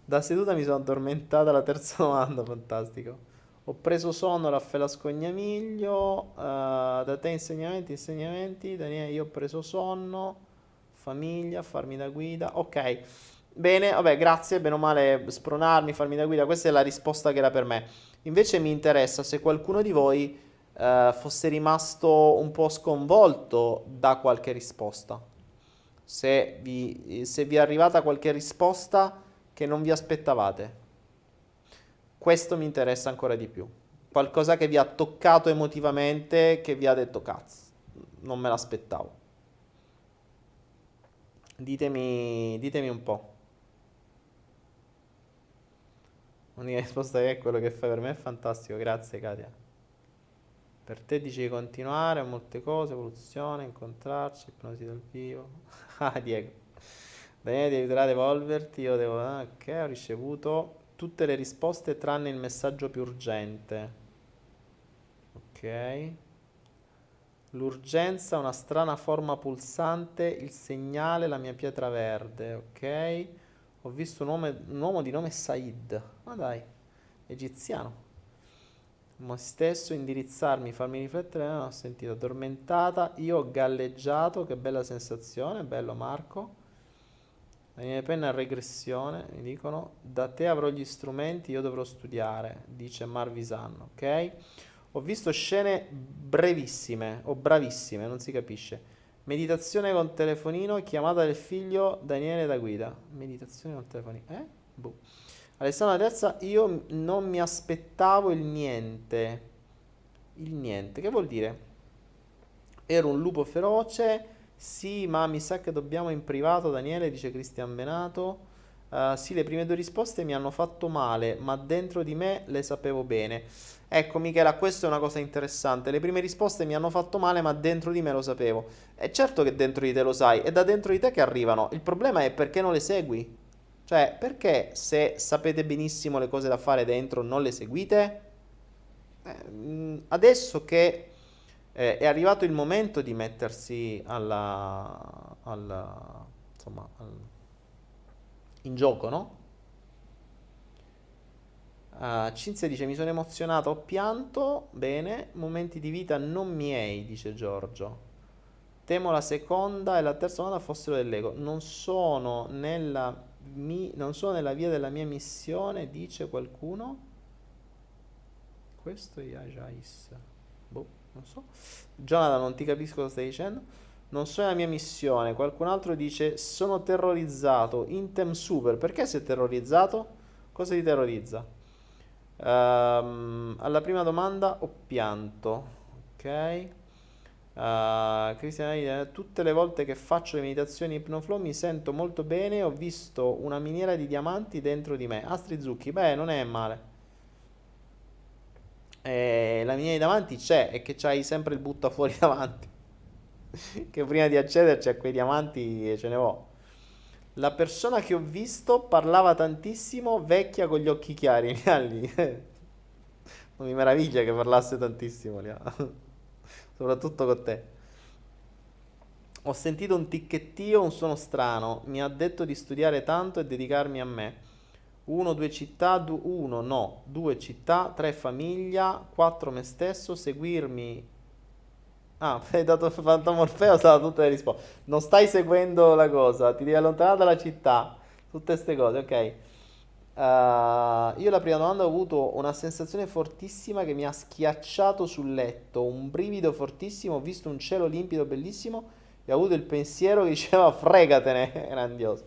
Speaker 2: Da seduta mi sono addormentata alla terza domanda, fantastico. Ho preso sonno, Raffaella Scognamiglio, uh, da te insegnamenti, insegnamenti, Daniele, io ho preso sonno famiglia, farmi da guida, ok. Bene, vabbè, grazie, bene o male spronarmi, farmi da guida, questa è la risposta che era per me. Invece mi interessa se qualcuno di voi eh, fosse rimasto un po' sconvolto da qualche risposta. Se vi, se vi è arrivata qualche risposta che non vi aspettavate. Questo mi interessa ancora di più. Qualcosa che vi ha toccato emotivamente, che vi ha detto cazzo, non me l'aspettavo. Ditemi, ditemi un po'. L'unica risposta che è quello che fai per me è fantastico, grazie Katia. Per te dici di continuare, molte cose, evoluzione, incontrarci, ipnosi dal vivo. ah, Diego. Daniele, devi aiutare ad evolverti, io devo... Ah, ok, ho ricevuto tutte le risposte tranne il messaggio più urgente. Ok. L'urgenza, una strana forma pulsante, il segnale, la mia pietra verde, ok? Ho visto un uomo, un uomo di nome Said, ma dai, egiziano. Me stesso indirizzarmi, farmi riflettere, non ho sentito addormentata, io ho galleggiato, che bella sensazione, bello Marco. La mia penna regressione, mi dicono, da te avrò gli strumenti, io dovrò studiare, dice Marvisan, ok? Ho visto scene brevissime o bravissime, non si capisce. Meditazione con telefonino, chiamata del figlio Daniele da guida. Meditazione con telefonino. Eh? Boh. Alessandra Terza, io non mi aspettavo il niente. Il niente, che vuol dire? Ero un lupo feroce. Sì, ma mi sa che dobbiamo in privato, Daniele, dice Cristian Benato. Uh, sì, le prime due risposte mi hanno fatto male, ma dentro di me le sapevo bene. Ecco, Michela, questa è una cosa interessante. Le prime risposte mi hanno fatto male, ma dentro di me lo sapevo. È certo che dentro di te lo sai, è da dentro di te che arrivano. Il problema è perché non le segui. Cioè, perché se sapete benissimo le cose da fare dentro non le seguite? Eh, adesso che eh, è arrivato il momento di mettersi alla, alla, insomma, al, in gioco, no? Uh, Cinzia dice: Mi sono emozionato, ho pianto. Bene, momenti di vita non miei, dice Giorgio. Temo la seconda e la terza domanda fossero dell'ego. Non sono nella, mi, non sono nella via della mia missione, dice qualcuno. Questo è Yajais. Boh, non so. Jonathan, non ti capisco cosa stai dicendo. Non so nella mia missione. Qualcun altro dice: Sono terrorizzato. Intem super. Perché sei terrorizzato? Cosa ti terrorizza? Um, alla prima domanda ho pianto, ok? Uh, Cristiana, tutte le volte che faccio le meditazioni Hypnoflow mi sento molto bene, ho visto una miniera di diamanti dentro di me. Astri Zucchi, beh, non è male. E la miniera di diamanti c'è, è che c'hai sempre il butta fuori davanti. che prima di accederci a quei diamanti ce ne vo'. La persona che ho visto parlava tantissimo, vecchia con gli occhi chiari. non mi meraviglia che parlasse tantissimo, soprattutto con te. Ho sentito un ticchettio, un suono strano. Mi ha detto di studiare tanto e dedicarmi a me. Uno, due città, du- uno, no, due città, tre famiglia, quattro me stesso, seguirmi Ah, hai dato Fantomorfeo, sa tutte le risposte. Non stai seguendo la cosa, ti devi allontanare dalla città. Tutte queste cose, ok. Uh, io la prima domanda ho avuto una sensazione fortissima che mi ha schiacciato sul letto, un brivido fortissimo, ho visto un cielo limpido bellissimo e ho avuto il pensiero che diceva fregatene, grandioso.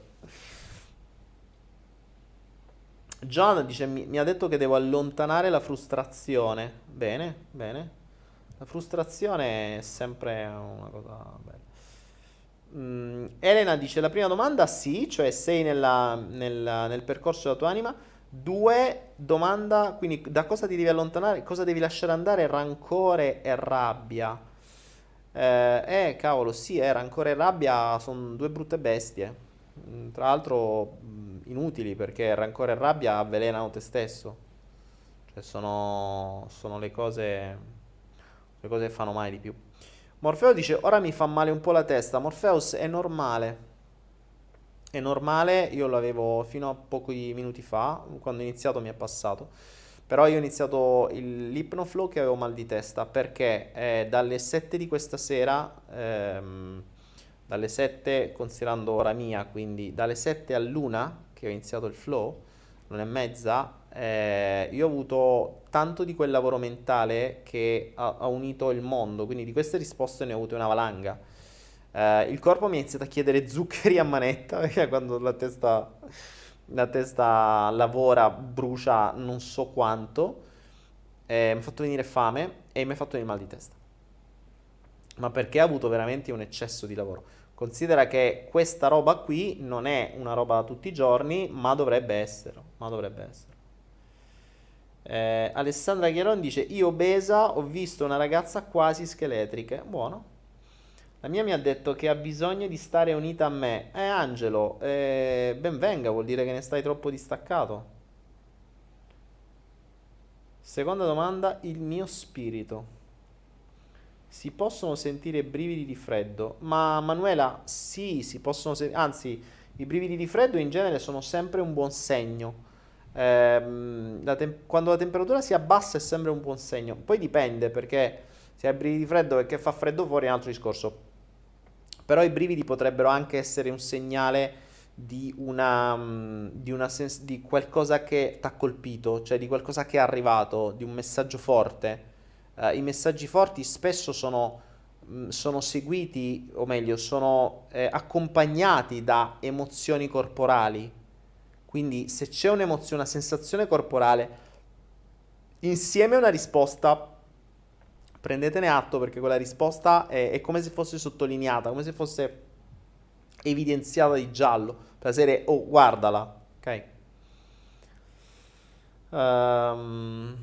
Speaker 2: John dice mi, mi ha detto che devo allontanare la frustrazione. Bene, bene. La frustrazione è sempre una cosa bella. Mm, Elena dice la prima domanda sì, cioè sei nella, nella, nel percorso della tua anima. Due, domanda, quindi da cosa ti devi allontanare, cosa devi lasciare andare? Rancore e rabbia. Eh, eh cavolo, sì, eh, rancore e rabbia sono due brutte bestie. Mm, tra l'altro mm, inutili perché rancore e rabbia avvelenano te stesso. Cioè sono, sono le cose le cose che fanno male di più. Morfeo dice, ora mi fa male un po' la testa. Morpheus è normale. È normale, io l'avevo fino a pochi minuti fa, quando ho iniziato mi è passato. Però io ho iniziato l'ipnoflow che avevo mal di testa perché eh, dalle 7 di questa sera, ehm, dalle 7 considerando ora mia, quindi dalle 7 all'una che ho iniziato il flow, l'una e mezza, eh, io ho avuto tanto di quel lavoro mentale che ha, ha, unito il mondo, quindi di queste risposte ne ho avute una valanga. Eh, il corpo mi ha iniziato a chiedere zuccheri a manetta, perché quando la testa, la testa lavora, brucia non so quanto, eh, mi ha fatto venire fame e mi ha fatto venire mal di testa. Ma perché ha avuto veramente un eccesso di lavoro. Considera che questa roba qui non è una roba da tutti i giorni, ma dovrebbe essere. Ma dovrebbe essere. Eh, Alessandra Chiaron dice: Io obesa ho visto una ragazza quasi scheletrica. Buono. La mia mi ha detto che ha bisogno di stare unita a me. Eh, Angelo, eh, ben venga, vuol dire che ne stai troppo distaccato. Seconda domanda: il mio spirito. Si possono sentire brividi di freddo? Ma Manuela, sì, si possono sentire. Anzi, i brividi di freddo in genere sono sempre un buon segno ehm, la tem- quando la temperatura si abbassa è sempre un buon segno. Poi dipende perché se hai brividi di freddo perché fa freddo fuori è un altro discorso. Però i brividi potrebbero anche essere un segnale di, una, mm, di, una sens- di qualcosa che ti ha colpito, cioè di qualcosa che è arrivato, di un messaggio forte. Uh, I messaggi forti spesso sono, mm, sono seguiti, o meglio, sono eh, accompagnati da emozioni corporali Quindi se c'è un'emozione, una sensazione corporale, insieme a una risposta, prendetene atto perché quella risposta è, è come se fosse sottolineata, come se fosse evidenziata di giallo, per la serie, oh guardala, ok? Um,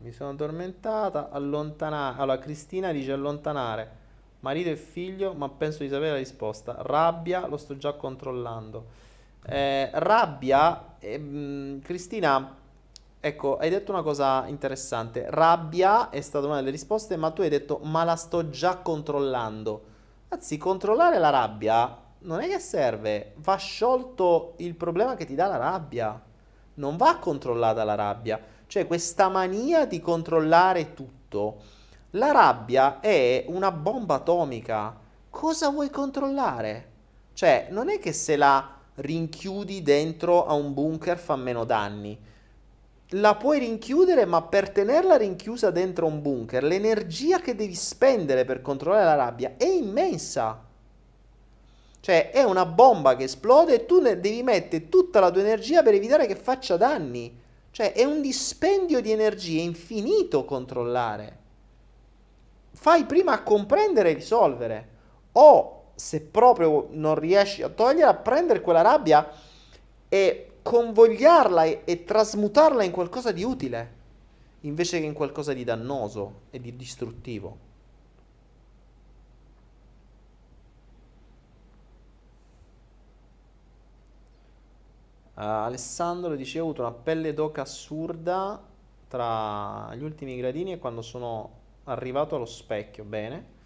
Speaker 2: mi sono addormentata, allontanare. Allora, Cristina dice allontanare marito e figlio, ma penso di sapere la risposta. Rabbia, lo sto già controllando. Eh, rabbia, eh, Cristina, ecco, hai detto una cosa interessante. Rabbia è stata una delle risposte, ma tu hai detto, ma la sto già controllando. Anzi, controllare la rabbia non è che serve, va sciolto il problema che ti dà la rabbia. Non va controllata la rabbia. Cioè, questa mania di controllare tutto. La rabbia è una bomba atomica. Cosa vuoi controllare? Cioè, non è che se la rinchiudi dentro a un bunker fa meno danni. La puoi rinchiudere, ma per tenerla rinchiusa dentro un bunker, l'energia che devi spendere per controllare la rabbia è immensa. Cioè, è una bomba che esplode e tu ne devi mettere tutta la tua energia per evitare che faccia danni. Cioè, è un dispendio di energie infinito controllare. Fai prima a comprendere e risolvere. O se proprio non riesci a toglierla, prendere quella rabbia e convogliarla e, e trasmutarla in qualcosa di utile, invece che in qualcosa di dannoso e di distruttivo. Uh, Alessandro dice: Ho avuto una pelle d'oca assurda tra gli ultimi gradini e quando sono arrivato allo specchio. Bene.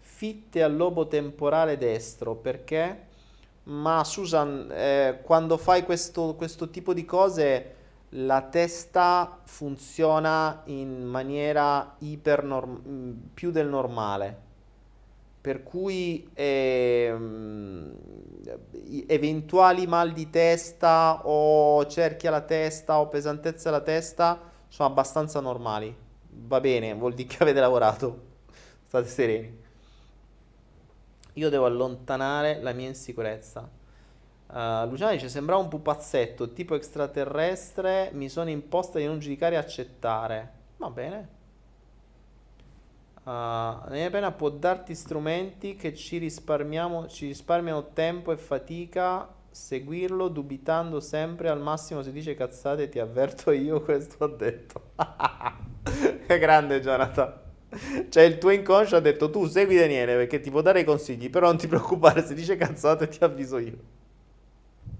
Speaker 2: Fitte al lobo temporale destro perché? Ma Susan eh, quando fai questo, questo tipo di cose la testa funziona in maniera norm- più del normale. Per cui eh, eventuali mal di testa o cerchi alla testa o pesantezza alla testa sono abbastanza normali va bene vuol dire che avete lavorato state sereni io devo allontanare la mia insicurezza. Uh, Luciana dice: Sembrava un pupazzetto tipo extraterrestre. Mi sono imposta di non giudicare e accettare. Va bene. Uh, Daniele Pena può darti strumenti che ci, risparmiamo, ci risparmiano tempo e fatica. Seguirlo dubitando sempre al massimo se dice cazzate. Ti avverto io, questo ho detto. che grande, Jonathan. Cioè il tuo inconscio ha detto tu segui Daniele perché ti può dare i consigli, però non ti preoccupare se dice cazzate ti avviso io.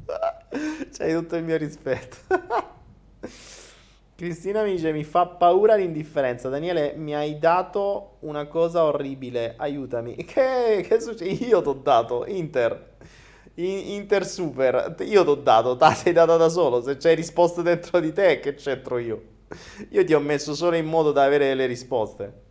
Speaker 2: C'hai tutto il mio rispetto. Cristina mi dice mi fa paura l'indifferenza. Daniele mi hai dato una cosa orribile, aiutami. Che, che succede? Io ti ho dato Inter. Inter Super, io ti ho dato, te sei data da solo. Se c'hai risposte dentro di te, che c'entro io? Io ti ho messo solo in modo da avere le risposte.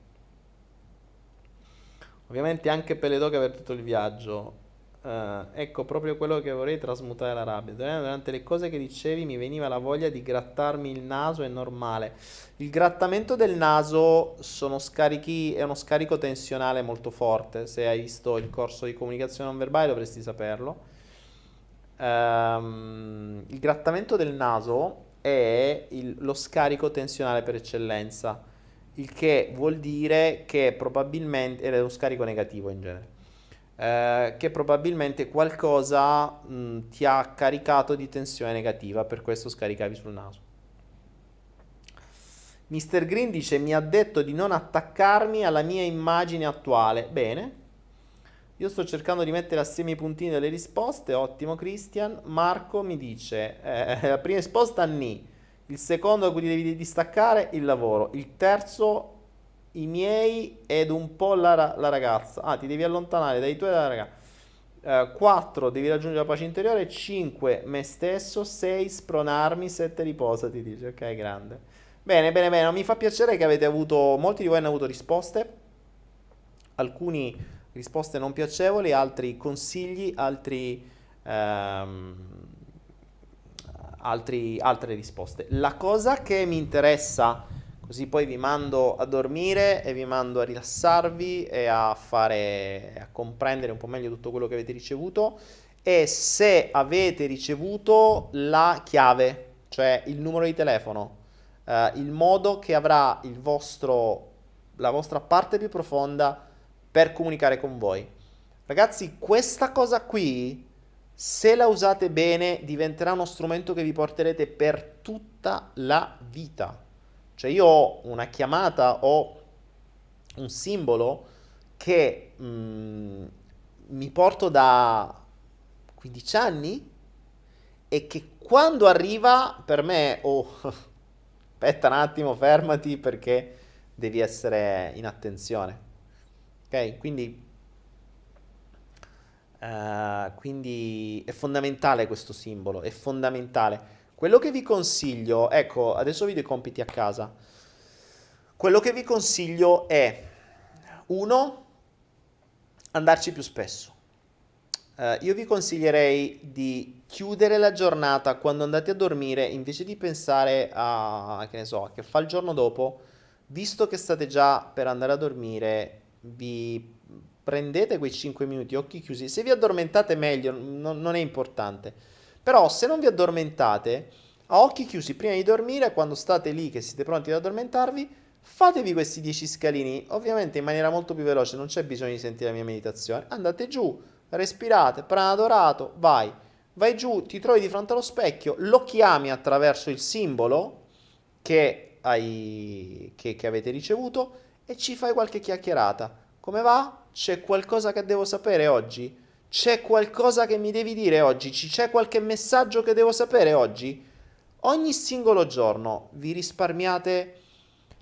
Speaker 2: Ovviamente anche Peledò aver tutto il viaggio. Uh, ecco proprio quello che vorrei trasmutare la rabbia. Durante le cose che dicevi mi veniva la voglia di grattarmi il naso, è normale. Il grattamento del naso scarichi, è uno scarico tensionale molto forte. Se hai visto il corso di comunicazione non verbale dovresti saperlo. Um, il grattamento del naso è il, lo scarico tensionale per eccellenza il che vuol dire che probabilmente, è uno scarico negativo in genere, eh, che probabilmente qualcosa mh, ti ha caricato di tensione negativa, per questo scaricavi sul naso. Mr. Green dice mi ha detto di non attaccarmi alla mia immagine attuale. Bene. Io sto cercando di mettere assieme i puntini delle risposte. Ottimo Christian. Marco mi dice eh, la prima risposta Ni il secondo da cui devi distaccare il lavoro, il terzo i miei ed un po' la, la ragazza. Ah, ti devi allontanare dai tuoi e dalla ragazza. Uh, 4 devi raggiungere la pace interiore, 5 me stesso, 6 spronarmi, 7 riposati, dice. Ok, grande. Bene, bene, bene, mi fa piacere che avete avuto, molti di voi hanno avuto risposte, alcuni risposte non piacevoli, altri consigli, altri um, altri, altre risposte. La cosa che mi interessa, così poi vi mando a dormire e vi mando a rilassarvi e a fare, a comprendere un po' meglio tutto quello che avete ricevuto, e se avete ricevuto la chiave, cioè il numero di telefono, eh, il modo che avrà vostro, la vostra parte più profonda per comunicare con voi. Ragazzi, questa cosa qui, se la usate bene, diventerà uno strumento che vi porterete per tutta la vita. Cioè io ho una chiamata, ho un simbolo che mh, mm, mi porto da 15 anni e che quando arriva per me, oh, aspetta un attimo, fermati perché devi essere in attenzione. Ok? Quindi, uh, quindi è fondamentale questo simbolo, è fondamentale. Quello che vi consiglio, ecco, adesso vi do i compiti a casa. Quello che vi consiglio è, uno, andarci più spesso. Uh, io vi consiglierei di chiudere la giornata quando andate a dormire, invece di pensare a, che ne so, che fa il giorno dopo, visto che state già per andare a dormire, vi prendete quei 5 minuti, occhi chiusi. Se vi addormentate meglio, non, non è importante. Però se non vi addormentate, a occhi chiusi prima di dormire, quando state lì che siete pronti ad addormentarvi, fatevi questi 10 scalini, ovviamente in maniera molto più veloce, non c'è bisogno di sentire la mia meditazione. Andate giù, respirate, prana dorato, vai. Vai giù, ti trovi di fronte allo specchio, lo chiami attraverso il simbolo che, hai, che, che avete ricevuto e ci fai qualche chiacchierata. Come va? C'è qualcosa che devo sapere oggi? C'è qualcosa che mi devi dire oggi? C'è qualche messaggio che devo sapere oggi? Ogni singolo giorno vi risparmiate.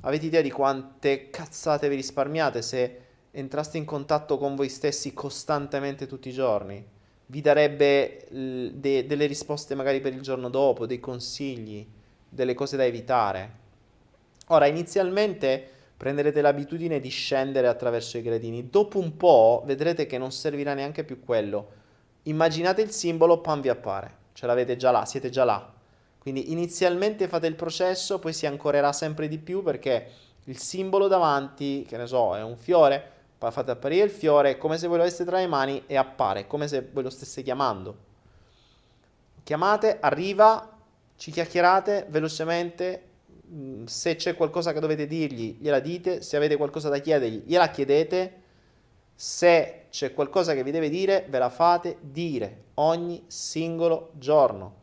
Speaker 2: Avete idea di quante cazzate vi risparmiate se entraste in contatto con voi stessi costantemente tutti i giorni, vi darebbe de- delle risposte magari per il giorno dopo, dei consigli, delle cose da evitare. Ora, inizialmente prenderete l'abitudine di scendere attraverso i gradini, dopo un po' vedrete che non servirà neanche più quello. Immaginate il simbolo, pan vi appare, ce l'avete già là, siete già là. Quindi inizialmente fate il processo, poi si ancorerà sempre di più perché il simbolo davanti, che ne so, è un fiore, fate apparire il fiore come se voi lo aveste tra le mani e appare, come se voi lo stesse chiamando. Chiamate, arriva, ci chiacchierate velocemente, se c'è qualcosa che dovete dirgli, gliela dite, se avete qualcosa da chiedergli, gliela chiedete, se c'è qualcosa che vi deve dire, ve la fate dire ogni singolo giorno.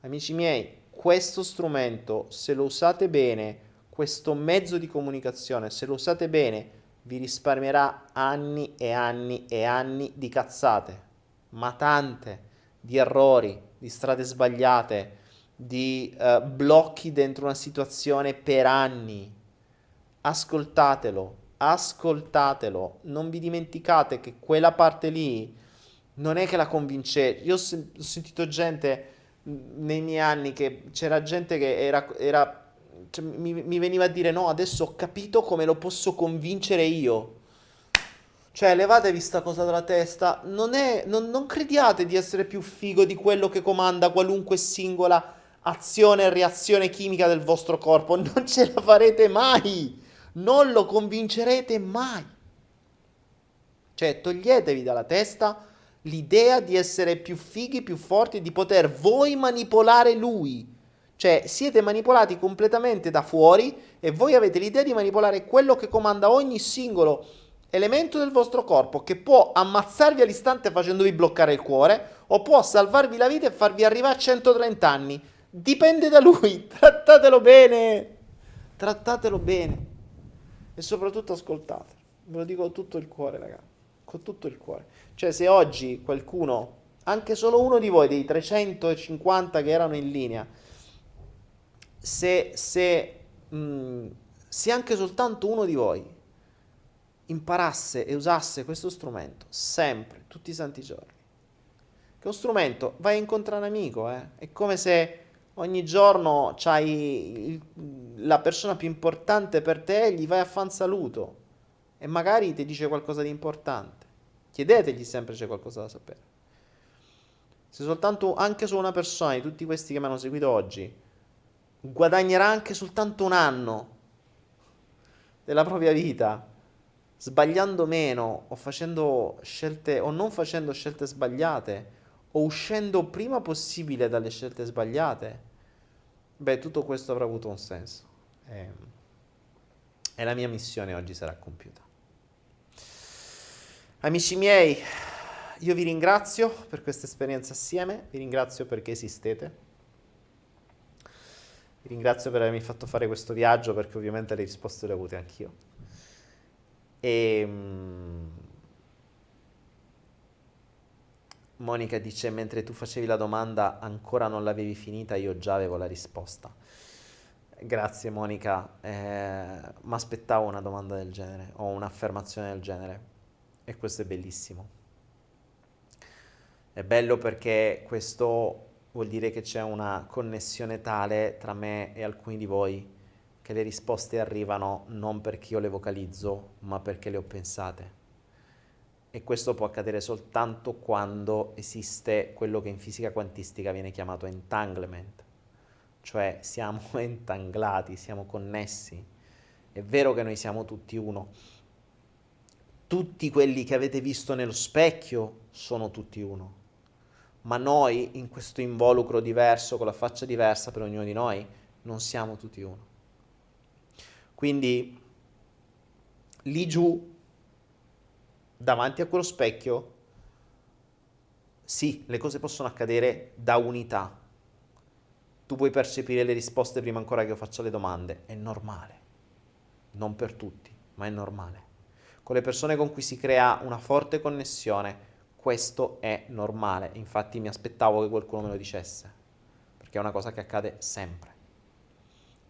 Speaker 2: Amici miei, questo strumento, se lo usate bene, questo mezzo di comunicazione, se lo usate bene, vi risparmierà anni e anni e anni di cazzate, ma tante, di errori, di strade sbagliate, di uh, blocchi dentro una situazione per anni. Ascoltatelo, ascoltatelo, non vi dimenticate che quella parte lì non è che la convincete. Io ho, sen- ho sentito gente nei miei anni che c'era gente che era, era cioè, mi, mi veniva a dire no, adesso ho capito come lo posso convincere io. Cioè, levatevi sta cosa dalla testa. Non, è, non, non crediate di essere più figo di quello che comanda qualunque singola azione e reazione chimica del vostro corpo. Non ce la farete mai. Non lo convincerete mai. Cioè, toglietevi dalla testa l'idea di essere più fighi, più forti, di poter voi manipolare lui. Cioè siete manipolati completamente da fuori e voi avete l'idea di manipolare quello che comanda ogni singolo elemento del vostro corpo che può ammazzarvi all'istante facendovi bloccare il cuore o può salvarvi la vita e farvi arrivare a 130 anni. Dipende da lui, trattatelo bene, trattatelo bene e soprattutto ascoltate. Ve lo dico con tutto il cuore, ragazzi, con tutto il cuore. Cioè se oggi qualcuno, anche solo uno di voi dei 350 che erano in linea, se, se, mh, mm, se anche soltanto uno di voi imparasse e usasse questo strumento sempre, tutti i santi giorni, che è uno strumento, vai a incontrare un amico, eh? è come se ogni giorno c'hai la persona più importante per te, gli vai a fare un saluto e magari ti dice qualcosa di importante. Chiedetegli sempre se c'è qualcosa da sapere. Se soltanto anche su una persona di tutti questi che mi hanno seguito oggi guadagnerà anche soltanto un anno della propria vita, sbagliando meno o facendo scelte o non facendo scelte sbagliate o uscendo prima possibile dalle scelte sbagliate, beh, tutto questo avrà avuto un senso. E, e la mia missione oggi sarà compiuta. Amici miei, io vi ringrazio per questa esperienza assieme, vi ringrazio perché esistete. Vi ringrazio per avermi fatto fare questo viaggio perché ovviamente le risposte le ho avute anch'io. E, um, Monica dice, mentre tu facevi la domanda ancora non l'avevi finita, io già avevo la risposta. Grazie Monica, eh, mi aspettavo una domanda del genere o un'affermazione del genere e questo è bellissimo. È bello perché questo vuol dire che c'è una connessione tale tra me e alcuni di voi che le risposte arrivano non perché io le vocalizzo, ma perché le ho pensate e questo può accadere soltanto quando esiste quello che in fisica quantistica viene chiamato entanglement, cioè siamo entanglati, siamo connessi. È vero che noi siamo tutti uno. Tutti quelli che avete visto nello specchio sono tutti uno. Ma noi, in questo involucro diverso, con la faccia diversa per ognuno di noi, non siamo tutti uno. Quindi lì giù davanti a quello specchio, sì, le cose possono accadere da unità. Tu puoi percepire le risposte prima ancora che io faccia le domande, è normale. Non per tutti, ma è normale. Con le persone con cui si crea una forte connessione, questo è normale. Infatti mi aspettavo che qualcuno me lo dicesse, perché è una cosa che accade sempre.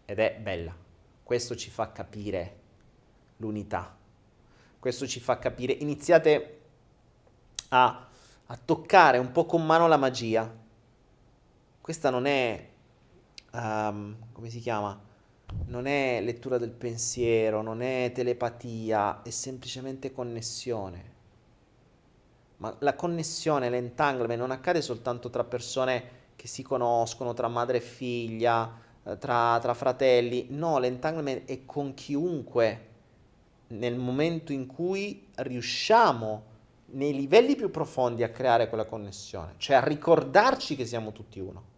Speaker 2: Ed è bella. Questo ci fa capire l'unità questo ci fa capire, iniziate a, a toccare un po' con mano la magia. Questa non è, um, come si chiama? Non è lettura del pensiero, non è telepatia, è semplicemente connessione. Ma la connessione, l'entanglement non accade soltanto tra persone che si conoscono, tra madre e figlia, eh, tra, tra fratelli. No, l'entanglement è con chiunque nel momento in cui riusciamo nei livelli più profondi a creare quella connessione, cioè a ricordarci che siamo tutti uno.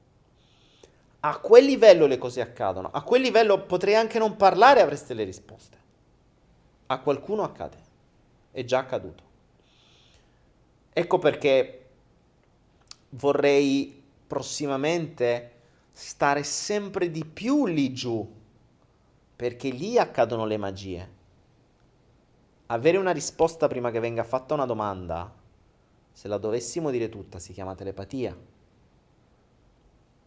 Speaker 2: A quel livello le cose accadono, a quel livello potrei anche non parlare e avreste le risposte. A qualcuno accade, è già accaduto. Ecco perché vorrei prossimamente stare sempre di più lì giù, perché lì accadono le magie avere una risposta prima che venga fatta una domanda, se la dovessimo dire tutta, si chiama telepatia,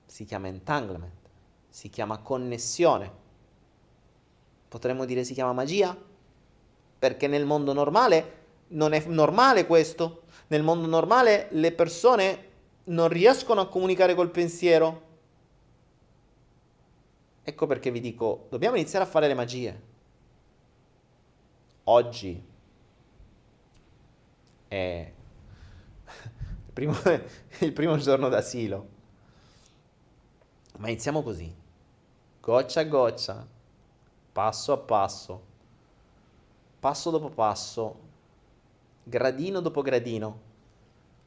Speaker 2: si chiama entanglement, si chiama connessione. Potremmo dire si chiama magia? Perché nel mondo normale non è normale questo. Nel mondo normale le persone non riescono a comunicare col pensiero. Ecco perché vi dico, dobbiamo iniziare a fare le magie oggi è il primo, il primo giorno d'asilo. Ma iniziamo così, goccia a goccia, passo a passo, passo dopo passo, gradino dopo gradino.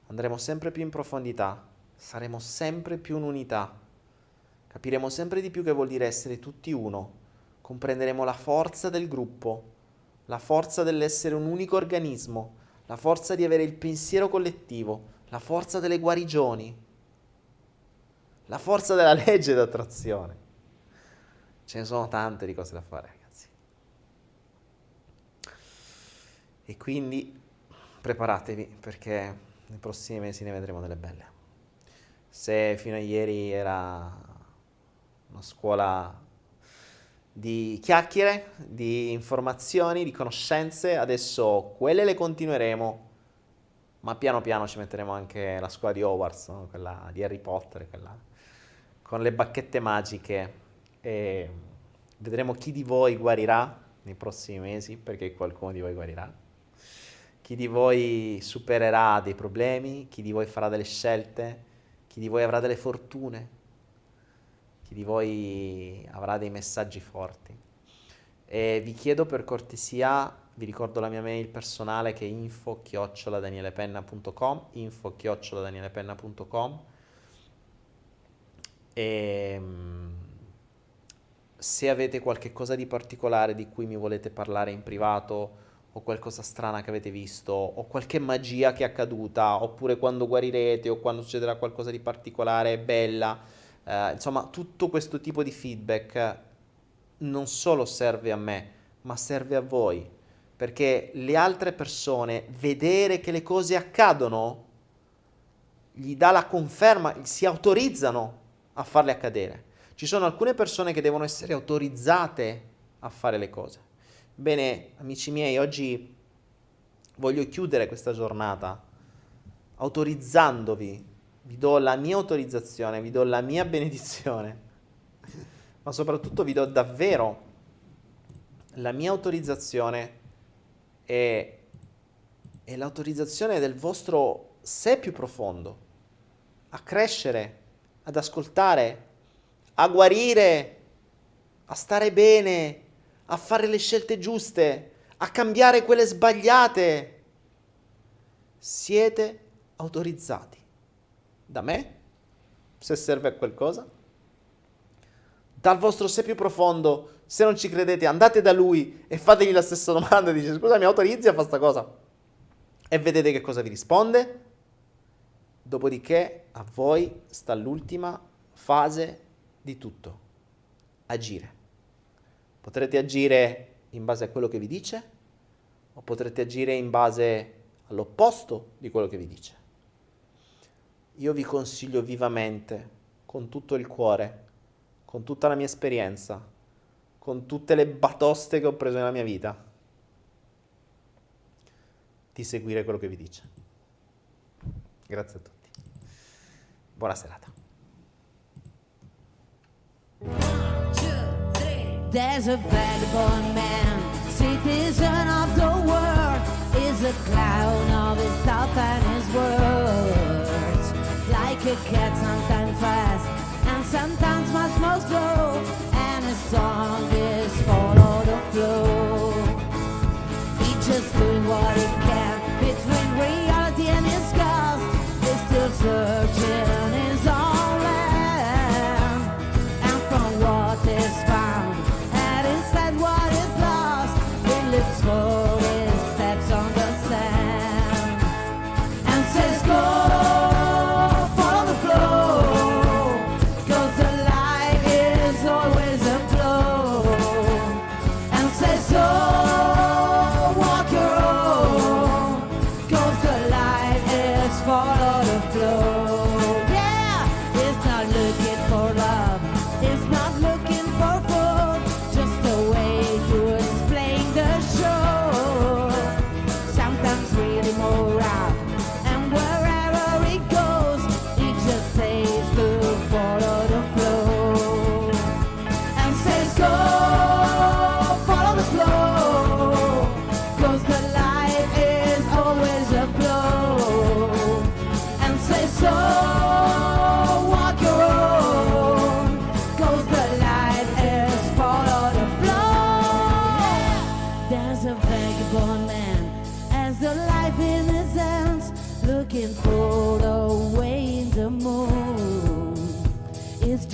Speaker 2: Andremo sempre più in profondità, saremo sempre più in unità, capiremo sempre di più che vuol dire essere tutti uno, comprenderemo la forza del gruppo la forza dell'essere un unico organismo, la forza di avere il pensiero collettivo, la forza delle guarigioni, la forza della legge d'attrazione. Ce ne sono tante di cose da fare, ragazzi. E quindi preparatevi perché nei prossimi mesi ne vedremo delle belle. Se fino a ieri era una scuola di chiacchiere, di informazioni, di conoscenze, adesso quelle le continueremo, ma piano piano ci metteremo anche la scuola di Hogwarts, no? quella di Harry Potter, quella con le bacchette magiche e vedremo chi di voi guarirà nei prossimi mesi, perché qualcuno di voi guarirà. Chi di voi supererà dei problemi, chi di voi farà delle scelte, chi di voi avrà delle fortune, chi di voi avrà dei messaggi forti. E vi chiedo per cortesia, vi ricordo la mia mail personale che è info danielepenna.com info danielepenna.com e se avete qualche cosa di particolare di cui mi volete parlare in privato o qualcosa strana che avete visto o qualche magia che è accaduta oppure quando guarirete o quando succederà qualcosa di particolare bella eh, insomma tutto questo tipo di feedback non solo serve a me ma serve a voi perché le altre persone vedere che le cose accadono gli dà la conferma si autorizzano a farle accadere ci sono alcune persone che devono essere autorizzate a fare le cose. Bene, amici miei, oggi voglio chiudere questa giornata autorizzandovi, vi do la mia autorizzazione, vi do la mia benedizione, ma soprattutto vi do davvero la mia autorizzazione e, e l'autorizzazione del vostro sé più profondo a crescere, ad ascoltare a guarire, a stare bene, a fare le scelte giuste, a cambiare quelle sbagliate. Siete autorizzati da me, se serve a qualcosa, dal vostro sé più profondo. Se non ci credete, andate da lui e fategli la stessa domanda. Dice: Scusa, mi autorizzi a fare questa cosa? E vedete che cosa vi risponde. Dopodiché a voi sta l'ultima fase di tutto, agire. Potrete agire in base a quello che vi dice o potrete agire in base all'opposto di quello che vi dice. Io vi consiglio vivamente, con tutto il cuore, con tutta la mia esperienza, con tutte le batoste che ho preso nella mia vita, di seguire quello che vi dice. Grazie a tutti. Buona serata.
Speaker 1: There's a vagabond man, citizen of the world, is a clown of his thoughts and his words. A cat, sometimes fast and sometimes much more slow, and his song is follow the flow. He just doing what he can between reality and his ghost. He's still searching